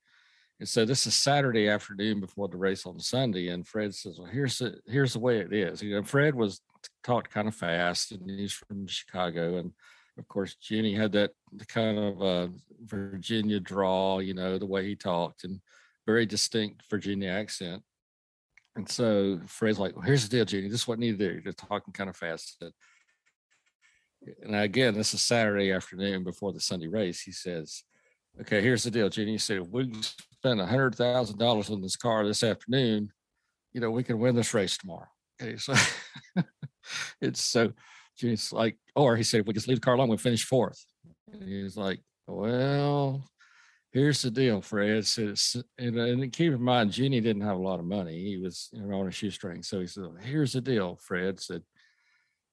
[SPEAKER 2] and so this is Saturday afternoon before the race on Sunday, and Fred says, "Well, here's the here's the way it is." You know, Fred was talked kind of fast, and he's from Chicago, and of course, Junie had that kind of uh, Virginia draw, you know, the way he talked, and very distinct Virginia accent. And so Fred's like, well, "Here's the deal, Junie. This is what need to do. You're talking kind of fast." And again, this is Saturday afternoon before the Sunday race. He says, "Okay, here's the deal, Junie." He said, "We spend hundred thousand dollars on this car this afternoon, you know, we can win this race tomorrow. Okay, so it's so it's like, or he said, if we just leave the car alone, we'll finish fourth. And he's like, well, here's the deal, Fred. Says, and, and keep in mind, Junie didn't have a lot of money. He was you know, on a shoestring. So he said, here's the deal, Fred said,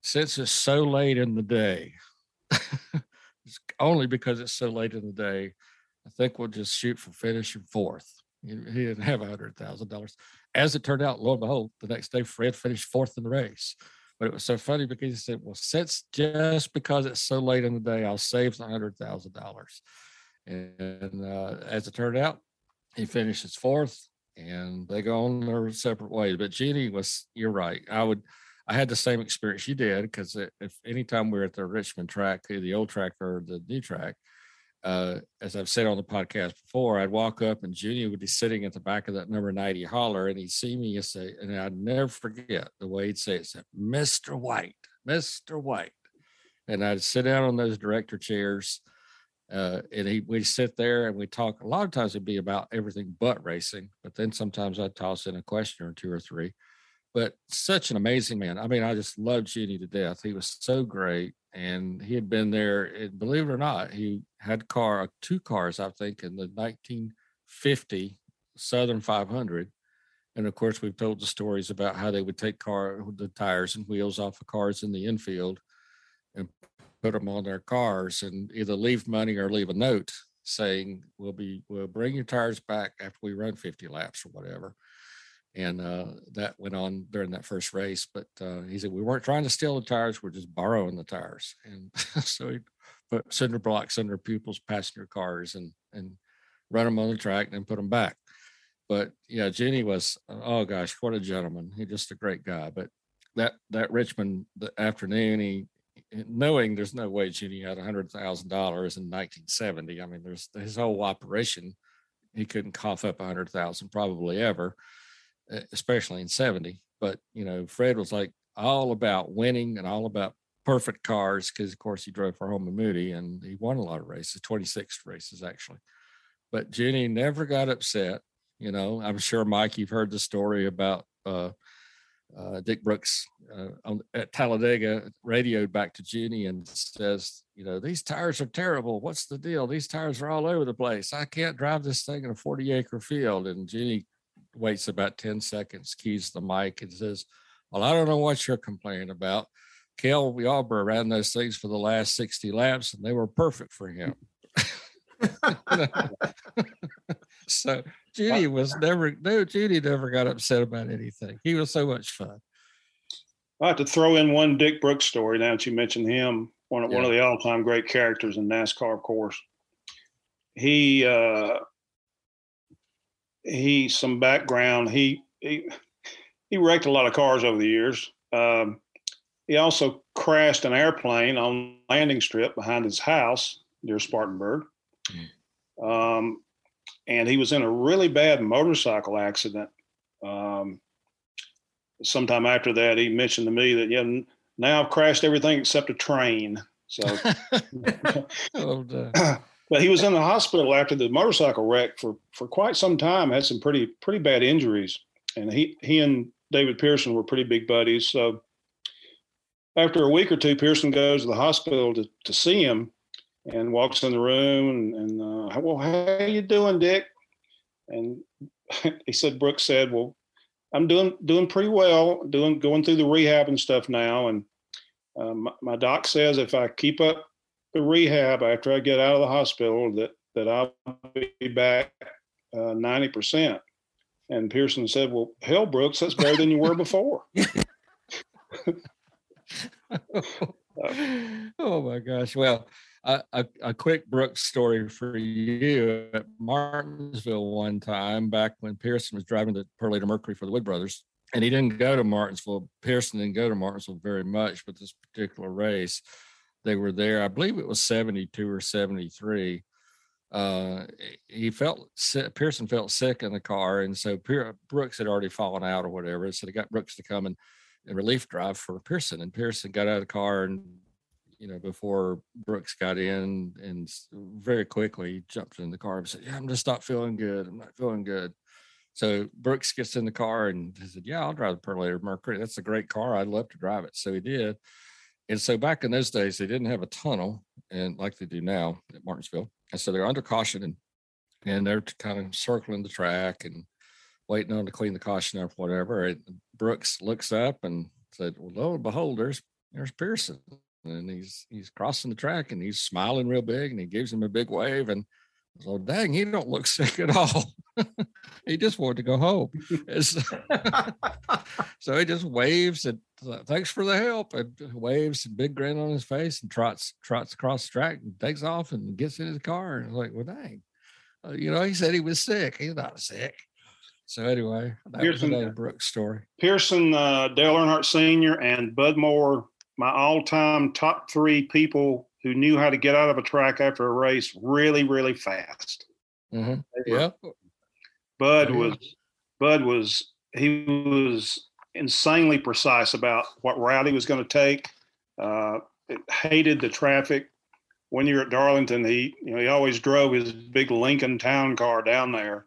[SPEAKER 2] since it's so late in the day, only because it's so late in the day, I think we'll just shoot for finishing fourth. He didn't have a hundred thousand dollars. As it turned out, lo and behold, the next day Fred finished fourth in the race. But it was so funny because he said, "Well, since just because it's so late in the day, I'll save the hundred thousand dollars." And uh, as it turned out, he finishes fourth, and they go on their separate ways. But Junie was, you're right. I would, I had the same experience you did because if anytime we were at the Richmond track, the old track or the new track, uh, as I've said on the podcast before, I'd walk up and Junior would be sitting at the back of that number 90 hauler and he'd see me and say, and I'd never forget the way he'd say it, said, Mr. White, Mr. White. And I'd sit down on those director chairs uh, and he, we'd sit there and we'd talk. A lot of times it'd be about everything but racing, but then sometimes I'd toss in a question or two or three. But such an amazing man. I mean, I just loved Junior to death. He was so great and he had been there. And believe it or not, he had car two cars, I think, in the 1950 Southern 500, And of course, we've told the stories about how they would take car the tires and wheels off of cars in the infield and put them on their cars and either leave money or leave a note saying we'll be we'll bring your tires back after we run 50 laps or whatever and uh, that went on during that first race but uh, he said we weren't trying to steal the tires we're just borrowing the tires and so he put cinder blocks under people's passenger cars and and run them on the track and then put them back but yeah junie was oh gosh what a gentleman he's just a great guy but that that richmond the afternoon he knowing there's no way Junie had a hundred thousand dollars in 1970. I mean, there's his whole operation. He couldn't cough up a hundred thousand probably ever, especially in 70. But you know, Fred was like all about winning and all about perfect cars because of course he drove for Holman Moody and he won a lot of races, 26 races actually. But Junie never got upset. You know, I'm sure Mike, you've heard the story about uh, uh, Dick Brooks uh, on, at Talladega radioed back to Junie and says, you know, these tires are terrible. What's the deal? These tires are all over the place. I can't drive this thing in a 40 acre field. And Junie waits about 10 seconds, keys the mic and says, well, I don't know what you're complaining about. Cale Yarborough ran those things for the last 60 laps and they were perfect for him. so Judy was never no Judy never got upset about anything. He was so much fun.
[SPEAKER 4] I have to throw in one Dick Brooks story now that you mentioned him. One of yeah. one of the all time great characters in NASCAR, of course. He uh he some background. He he he wrecked a lot of cars over the years. Um, he also crashed an airplane on landing strip behind his house near Spartanburg. Mm. Um, and he was in a really bad motorcycle accident. Um, sometime after that, he mentioned to me that, yeah, now I've crashed everything except a train. So, but he was in the hospital after the motorcycle wreck for, for quite some time, had some pretty, pretty bad injuries. And he, he and David Pearson were pretty big buddies. So after a week or two, Pearson goes to the hospital to, to see him and walks in the room and, and uh, well, how are you doing, Dick? And he said, Brooks said, well, I'm doing doing pretty well, doing going through the rehab and stuff now. And uh, my, my, doc says if I keep up the rehab after I get out of the hospital, that that I'll be back uh, ninety uh, percent. And Pearson said, "Well, hell, Brooks, that's better than you were before."
[SPEAKER 2] oh my gosh! Well, a, a, a, quick Brooks story for you at Martinsville one time back when Pearson was driving the Purolator Mercury for the Wood Brothers. And he didn't go to Martinsville. Pearson didn't go to Martinsville very much, but this particular race, they were there. I believe it was 72 or 73. Uh, he felt Pearson felt sick in the car, and so Brooks had already fallen out or whatever. So they got Brooks to come and, relief drive for Pearson, and Pearson got out of the car and you know, before Brooks got in and very quickly jumped in the car and said, Yeah, I'm just not feeling good. I'm not feeling good. So Brooks gets in the car and he said, Yeah, I'll drive the Purolator Mercury. That's a great car. I'd love to drive it. So he did. And so back in those days, they didn't have a tunnel and like they do now at Martinsville. And so they're under caution and and they're kind of circling the track and waiting on to clean the caution up, whatever. And Brooks looks up and said, Well, lo and behold, there's there's Pearson. And he's he's crossing the track and he's smiling real big and he gives him a big wave and so dang he don't look sick at all. He just wanted to go home. So he just waves and thanks for the help. And waves and big grin on his face and trots trots across the track and takes off and gets in his car. And like well dang. Uh, you know he said he was sick. He's not sick so anyway, that Pearson, was another Brooks story.
[SPEAKER 4] Pearson, uh, Dale Earnhardt Sr. and Bud Moore my all-time top three people who knew how to get out of a track after a race really, really fast.
[SPEAKER 2] Mm-hmm. Yeah.
[SPEAKER 4] Bud was Bud was he was insanely precise about what route he was going to take. Uh, hated the traffic. When you're at Darlington, he you know he always drove his big Lincoln Town car down there,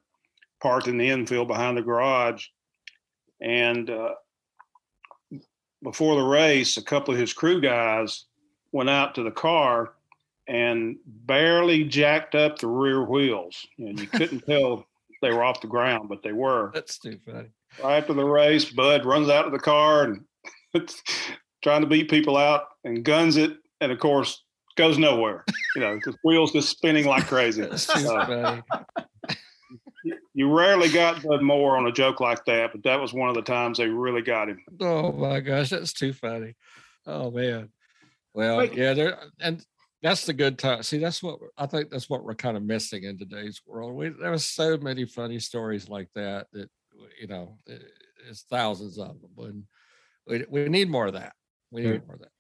[SPEAKER 4] parked in the infield behind the garage, and uh, before the race, a couple of his crew guys went out to the car and barely jacked up the rear wheels. And you couldn't tell they were off the ground, but they were.
[SPEAKER 2] That's too funny.
[SPEAKER 4] Right after the race, Bud runs out of the car and trying to beat people out and guns it, and of course goes nowhere. You know, the wheels just spinning like crazy.
[SPEAKER 2] That's too
[SPEAKER 4] Uh,
[SPEAKER 2] funny.
[SPEAKER 4] You rarely got Bud Moore on a joke like that, but that was one of the times they really got him.
[SPEAKER 2] Oh my gosh, that's too funny. Oh man. Well,
[SPEAKER 5] Like-
[SPEAKER 2] yeah, there and that's the good time. See, that's what I think that's what we're kind of missing in today's world. We, there was so many funny stories like that that you know, it- it's thousands of them. And we, we need more of that. We
[SPEAKER 5] Yeah.
[SPEAKER 2] need more of that.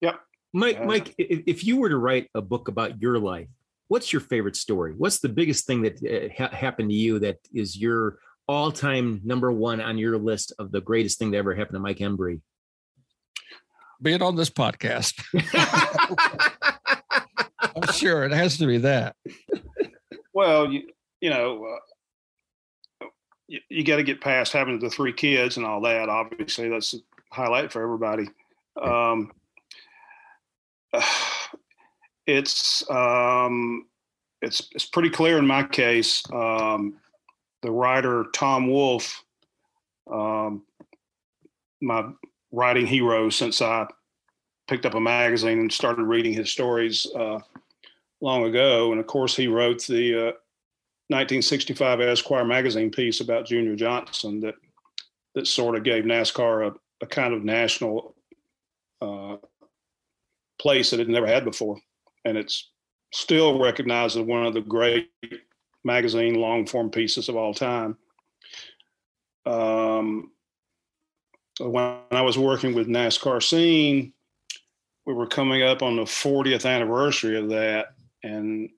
[SPEAKER 2] Yep.
[SPEAKER 5] Mike,
[SPEAKER 4] Yeah.
[SPEAKER 5] Mike, if, if you were to write a book about your life, what's your favorite story? What's the biggest thing that uh, ha- happened to you that is your all-time number one on your list of the greatest thing that ever happened to Mike Hembree?
[SPEAKER 2] Being on this podcast, I'm sure it has to be that.
[SPEAKER 4] Well, you, you know, uh, you, you got to get past having the three kids and all that. Obviously, that's a highlight for everybody. Um, it's um, it's it's pretty clear in my case. Um, the writer Tom Wolfe, um, my writing hero since I picked up a magazine and started reading his stories uh, long ago. And of course, he wrote the uh, 1965 Esquire magazine piece about Junior Johnson that that sort of gave NASCAR a, a kind of national uh, place that it never had before, and it's still recognized as one of the great magazine long form pieces of all time. Um, when I was working with NASCAR Scene, we were coming up on the 40th anniversary of that, and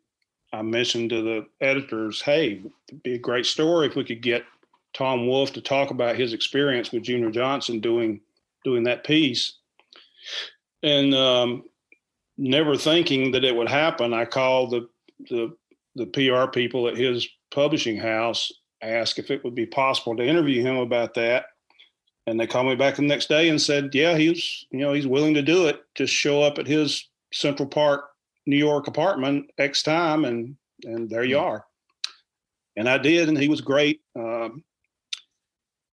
[SPEAKER 4] I mentioned to the editors, "Hey, it'd be a great story if we could get Tom Wolfe to talk about his experience with Junior Johnson doing doing that piece." And um, never thinking that it would happen, I called the the the PR people at his publishing house, asked if it would be possible to interview him about that. And they called me back the next day and said, "Yeah, he's you know he's willing to do it. Just show up at his Central Park, New York apartment X time, and and there you are." And I did, and he was great. Um,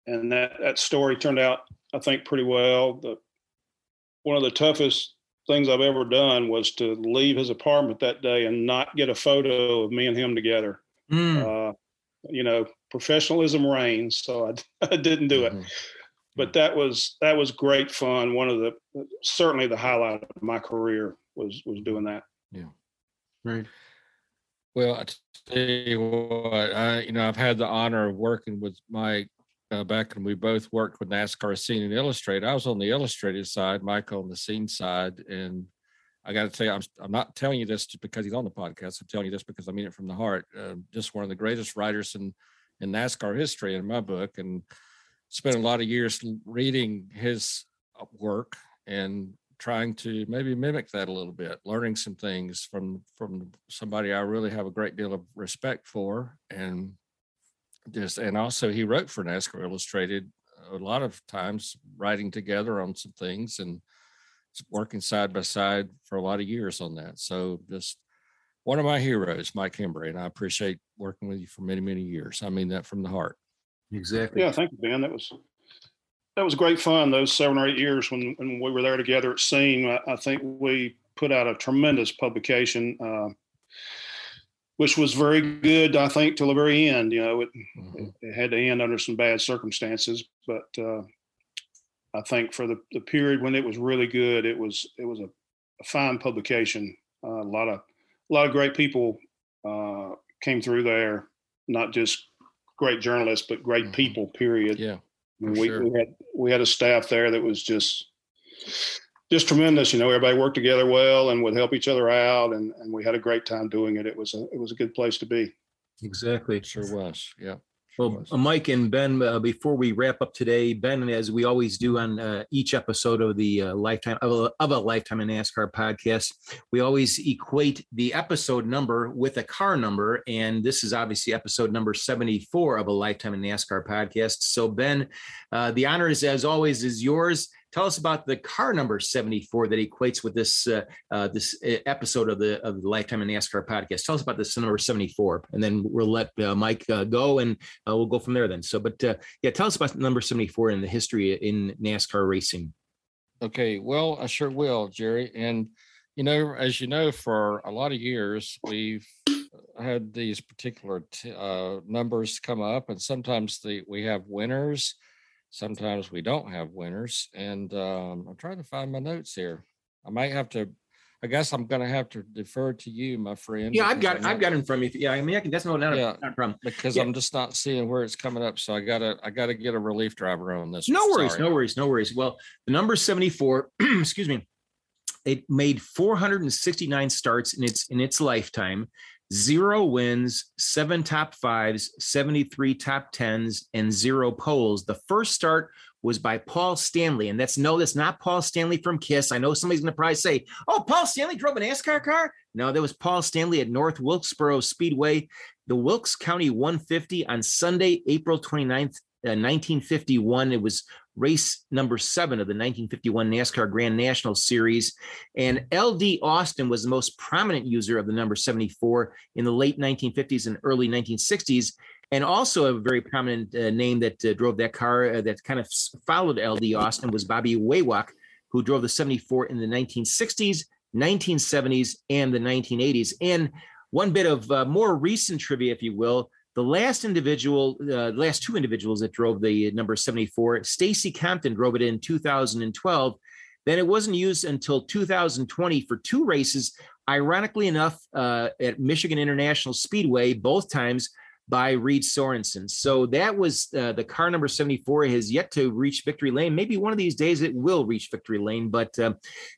[SPEAKER 4] and that that story turned out, I think, pretty well. The one of the toughest things I've ever done was to leave his apartment that day and not get a photo of me and him together.
[SPEAKER 5] Mm,
[SPEAKER 4] Uh, you know, professionalism reigns, so I, I didn't do it
[SPEAKER 2] Mhm.
[SPEAKER 4] but that was that was great fun. One of the certainly the highlight of my career was was doing that.
[SPEAKER 5] Yeah, right.
[SPEAKER 2] Well, I tell you what, I you know I've had the honor of working with Mike uh, back when we both worked with NASCAR Scene and Illustrated. I was on the illustrated side, Michael on the scene side, and I got to tell you, I'm I'm not telling you this just because he's on the podcast. I'm telling you this because I mean it from the heart. Uh, just one of the greatest writers in in NASCAR history in my book, and spent a lot of years reading his work and trying to maybe mimic that a little bit, learning some things from from somebody I really have a great deal of respect for, and just and also he wrote for NASCAR Illustrated a lot of times, writing together on some things and working side by side for a lot of years on that. So just one of my heroes, Mike Hembree, and I appreciate working with you for many many years. I mean that from the heart.
[SPEAKER 5] Exactly.
[SPEAKER 4] Yeah, thank you, Ben. That was that was great fun. Those seven or eight years when when we were there together at Scene, I, I think we put out a tremendous publication, uh, which was very good. I think till the very end. You know, it,
[SPEAKER 2] Mhm.
[SPEAKER 4] it had to end under some bad circumstances, but uh, I think for the, the period when it was really good, it was it was a, a fine publication. Uh, a lot of a lot of great people uh, came through there, not just great journalists, but great
[SPEAKER 2] Mhm.
[SPEAKER 4] people. Period.
[SPEAKER 2] Yeah.
[SPEAKER 4] We,
[SPEAKER 2] sure.
[SPEAKER 4] we had we had a staff there that was just just tremendous. You know, everybody worked together well and would help each other out, and, and we had a great time doing it. It was a it was a good place to be.
[SPEAKER 5] Exactly.
[SPEAKER 2] It sure was. Yeah. sure
[SPEAKER 5] Well,
[SPEAKER 2] was.
[SPEAKER 5] uh, Mike and Ben, uh, before we wrap up today, Ben, as we always do on uh, each episode of the uh, lifetime of a, of a lifetime in NASCAR podcast, we always equate the episode number with a car number, and this is obviously episode number seventy four of a lifetime in NASCAR podcast. So, Ben, uh, the honor is as always is yours. Tell us about the car number 74 that equates with this uh, uh, this uh, episode of the of the Lifetime in NASCAR podcast. Tell us about this number 74, and then we'll let uh, Mike uh, go, and we'll go from there. Then, so, but yeah, tell us about number 74 and the history in NASCAR racing.
[SPEAKER 2] Okay, well, I sure will, Jerry, and you know, as you know, for a lot of years, we've had these particular t- uh, numbers come up, and sometimes the we have winners, sometimes we don't have winners. And um, I'm trying to find my notes here. I might have to. I guess I'm going to have to defer to you, my friend.
[SPEAKER 5] Yeah, I've got it. I've got it in front of me. Yeah, I mean, I can. That's no not, yeah, a, not a problem
[SPEAKER 2] because
[SPEAKER 5] yeah.
[SPEAKER 2] I'm just not seeing where it's coming up. So I gotta, I gotta get a relief driver on this.
[SPEAKER 5] No worries, no worries, no worries. Well, the number 74. excuse me it made 469 starts in its in its lifetime, zero wins, seven top fives, 73 top tens, and zero poles. The first start was by Paul Stanley. And that's no, that's not Paul Stanley from Kiss. I know somebody's going to probably say, oh, Paul Stanley drove an NASCAR car. No, that was Paul Stanley at North Wilkesboro Speedway, the Wilkes County 150 on Sunday, April 29th, uh, 1951. It was race number seven of the 1951 NASCAR Grand National Series. And LD Austin was the most prominent user of the number 74 in the late 1950s and early 1960s. And also a very prominent uh, name that uh, drove that car uh, that kind of followed LD Austin was Bobby Wawak, who drove the 74 in the 1960s, 1970s, and the 1980s. And one bit of uh, more recent trivia, if you will, the last individual, uh, last two individuals that drove the number 74, Stacy Compton drove it in 2012. Then it wasn't used until 2020 for two races. Ironically enough, uh, at Michigan International Speedway, both times by Reed Sorenson. So that was uh, the car number 74 has yet to reach victory lane. Maybe one of these days it will reach victory lane. But uh,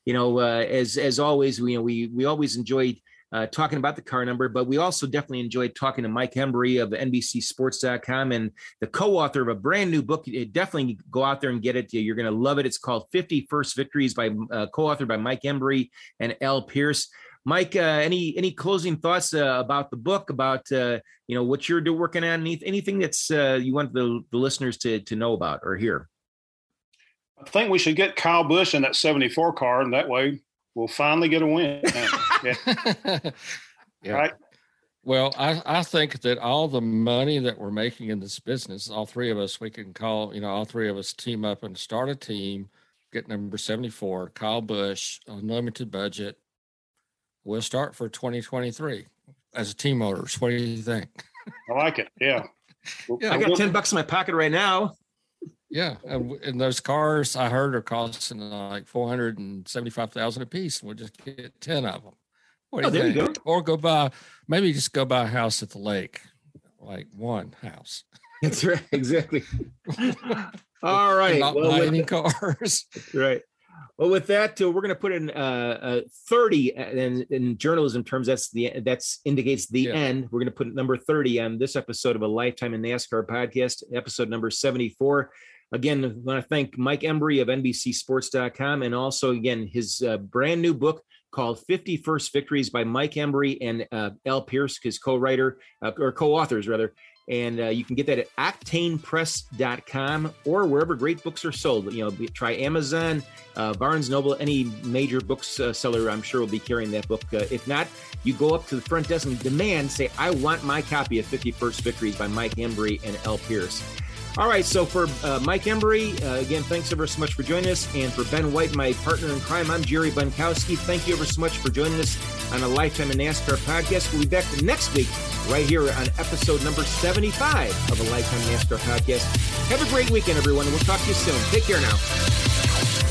[SPEAKER 5] you know, uh, as as always, we you know, we we always enjoyed uh, talking about the car number, but we also definitely enjoyed talking to Mike Hembree of NBCSports.com and the co-author of a brand new book. Definitely go out there and get it. You're going to love it. It's called 50 First Victories by uh, co-authored by Mike Hembree and Al Pearce. Mike, uh, any any closing thoughts uh, about the book? About uh, you know what you're working on? Anything that's uh, you want the, the listeners to to know about or hear?
[SPEAKER 4] I think we should get Kyle Busch in that 74 car, and that way we'll finally get a win. yeah.
[SPEAKER 2] yeah. Right. Well, I, I think that all the money that we're making in this business, all three of us, we can call, you know, all three of us team up and start a team, get number 74, Kyle Busch, unlimited budget. We'll start for 2023 as a team owners. What do you think?
[SPEAKER 4] I like it. Yeah.
[SPEAKER 5] yeah I got 10 bucks in my pocket right now.
[SPEAKER 2] Yeah, and, and, those cars I heard are costing like four hundred and seventy-five thousand a piece. We'll just get ten of them.
[SPEAKER 5] What do oh, you there think? you go.
[SPEAKER 2] Or go buy maybe just go buy a house at the lake, like one house.
[SPEAKER 5] That's right, exactly. All right,
[SPEAKER 2] not well, buy any cars.
[SPEAKER 5] Right. Well, with that, uh, we're going to put in uh, uh, 30 uh, in, in, journalism terms. That's the that's indicates the yeah. end. We're going to put number 30 on this episode of a Lifetime in NASCAR podcast, episode number 74. Again, I want to thank Mike Hembree of NBCSports.com and also, again, his uh, brand new book called 50 First Victories by Mike Hembree and uh, Al Pearce, his co writer uh, or co authors, rather. And uh, you can get that at octanepress.com or wherever great books are sold. You know, try Amazon, uh, Barnes Noble, any major bookseller, uh, I'm sure will be carrying that book. if not, you go up to the front desk and demand, say, I want my copy of 50 First Victories by Mike Hembree and Al Pearce. All right, so for uh, Mike Hembree, uh, again, thanks ever so much for joining us. And for Ben White, my partner in crime, I'm Jerry Bonkowski. Thank you ever so much for joining us on a Lifetime in NASCAR podcast. We'll be back next week, right here on episode number 75 of a Lifetime NASCAR podcast. Have a great weekend, everyone, and we'll talk to you soon. Take care now.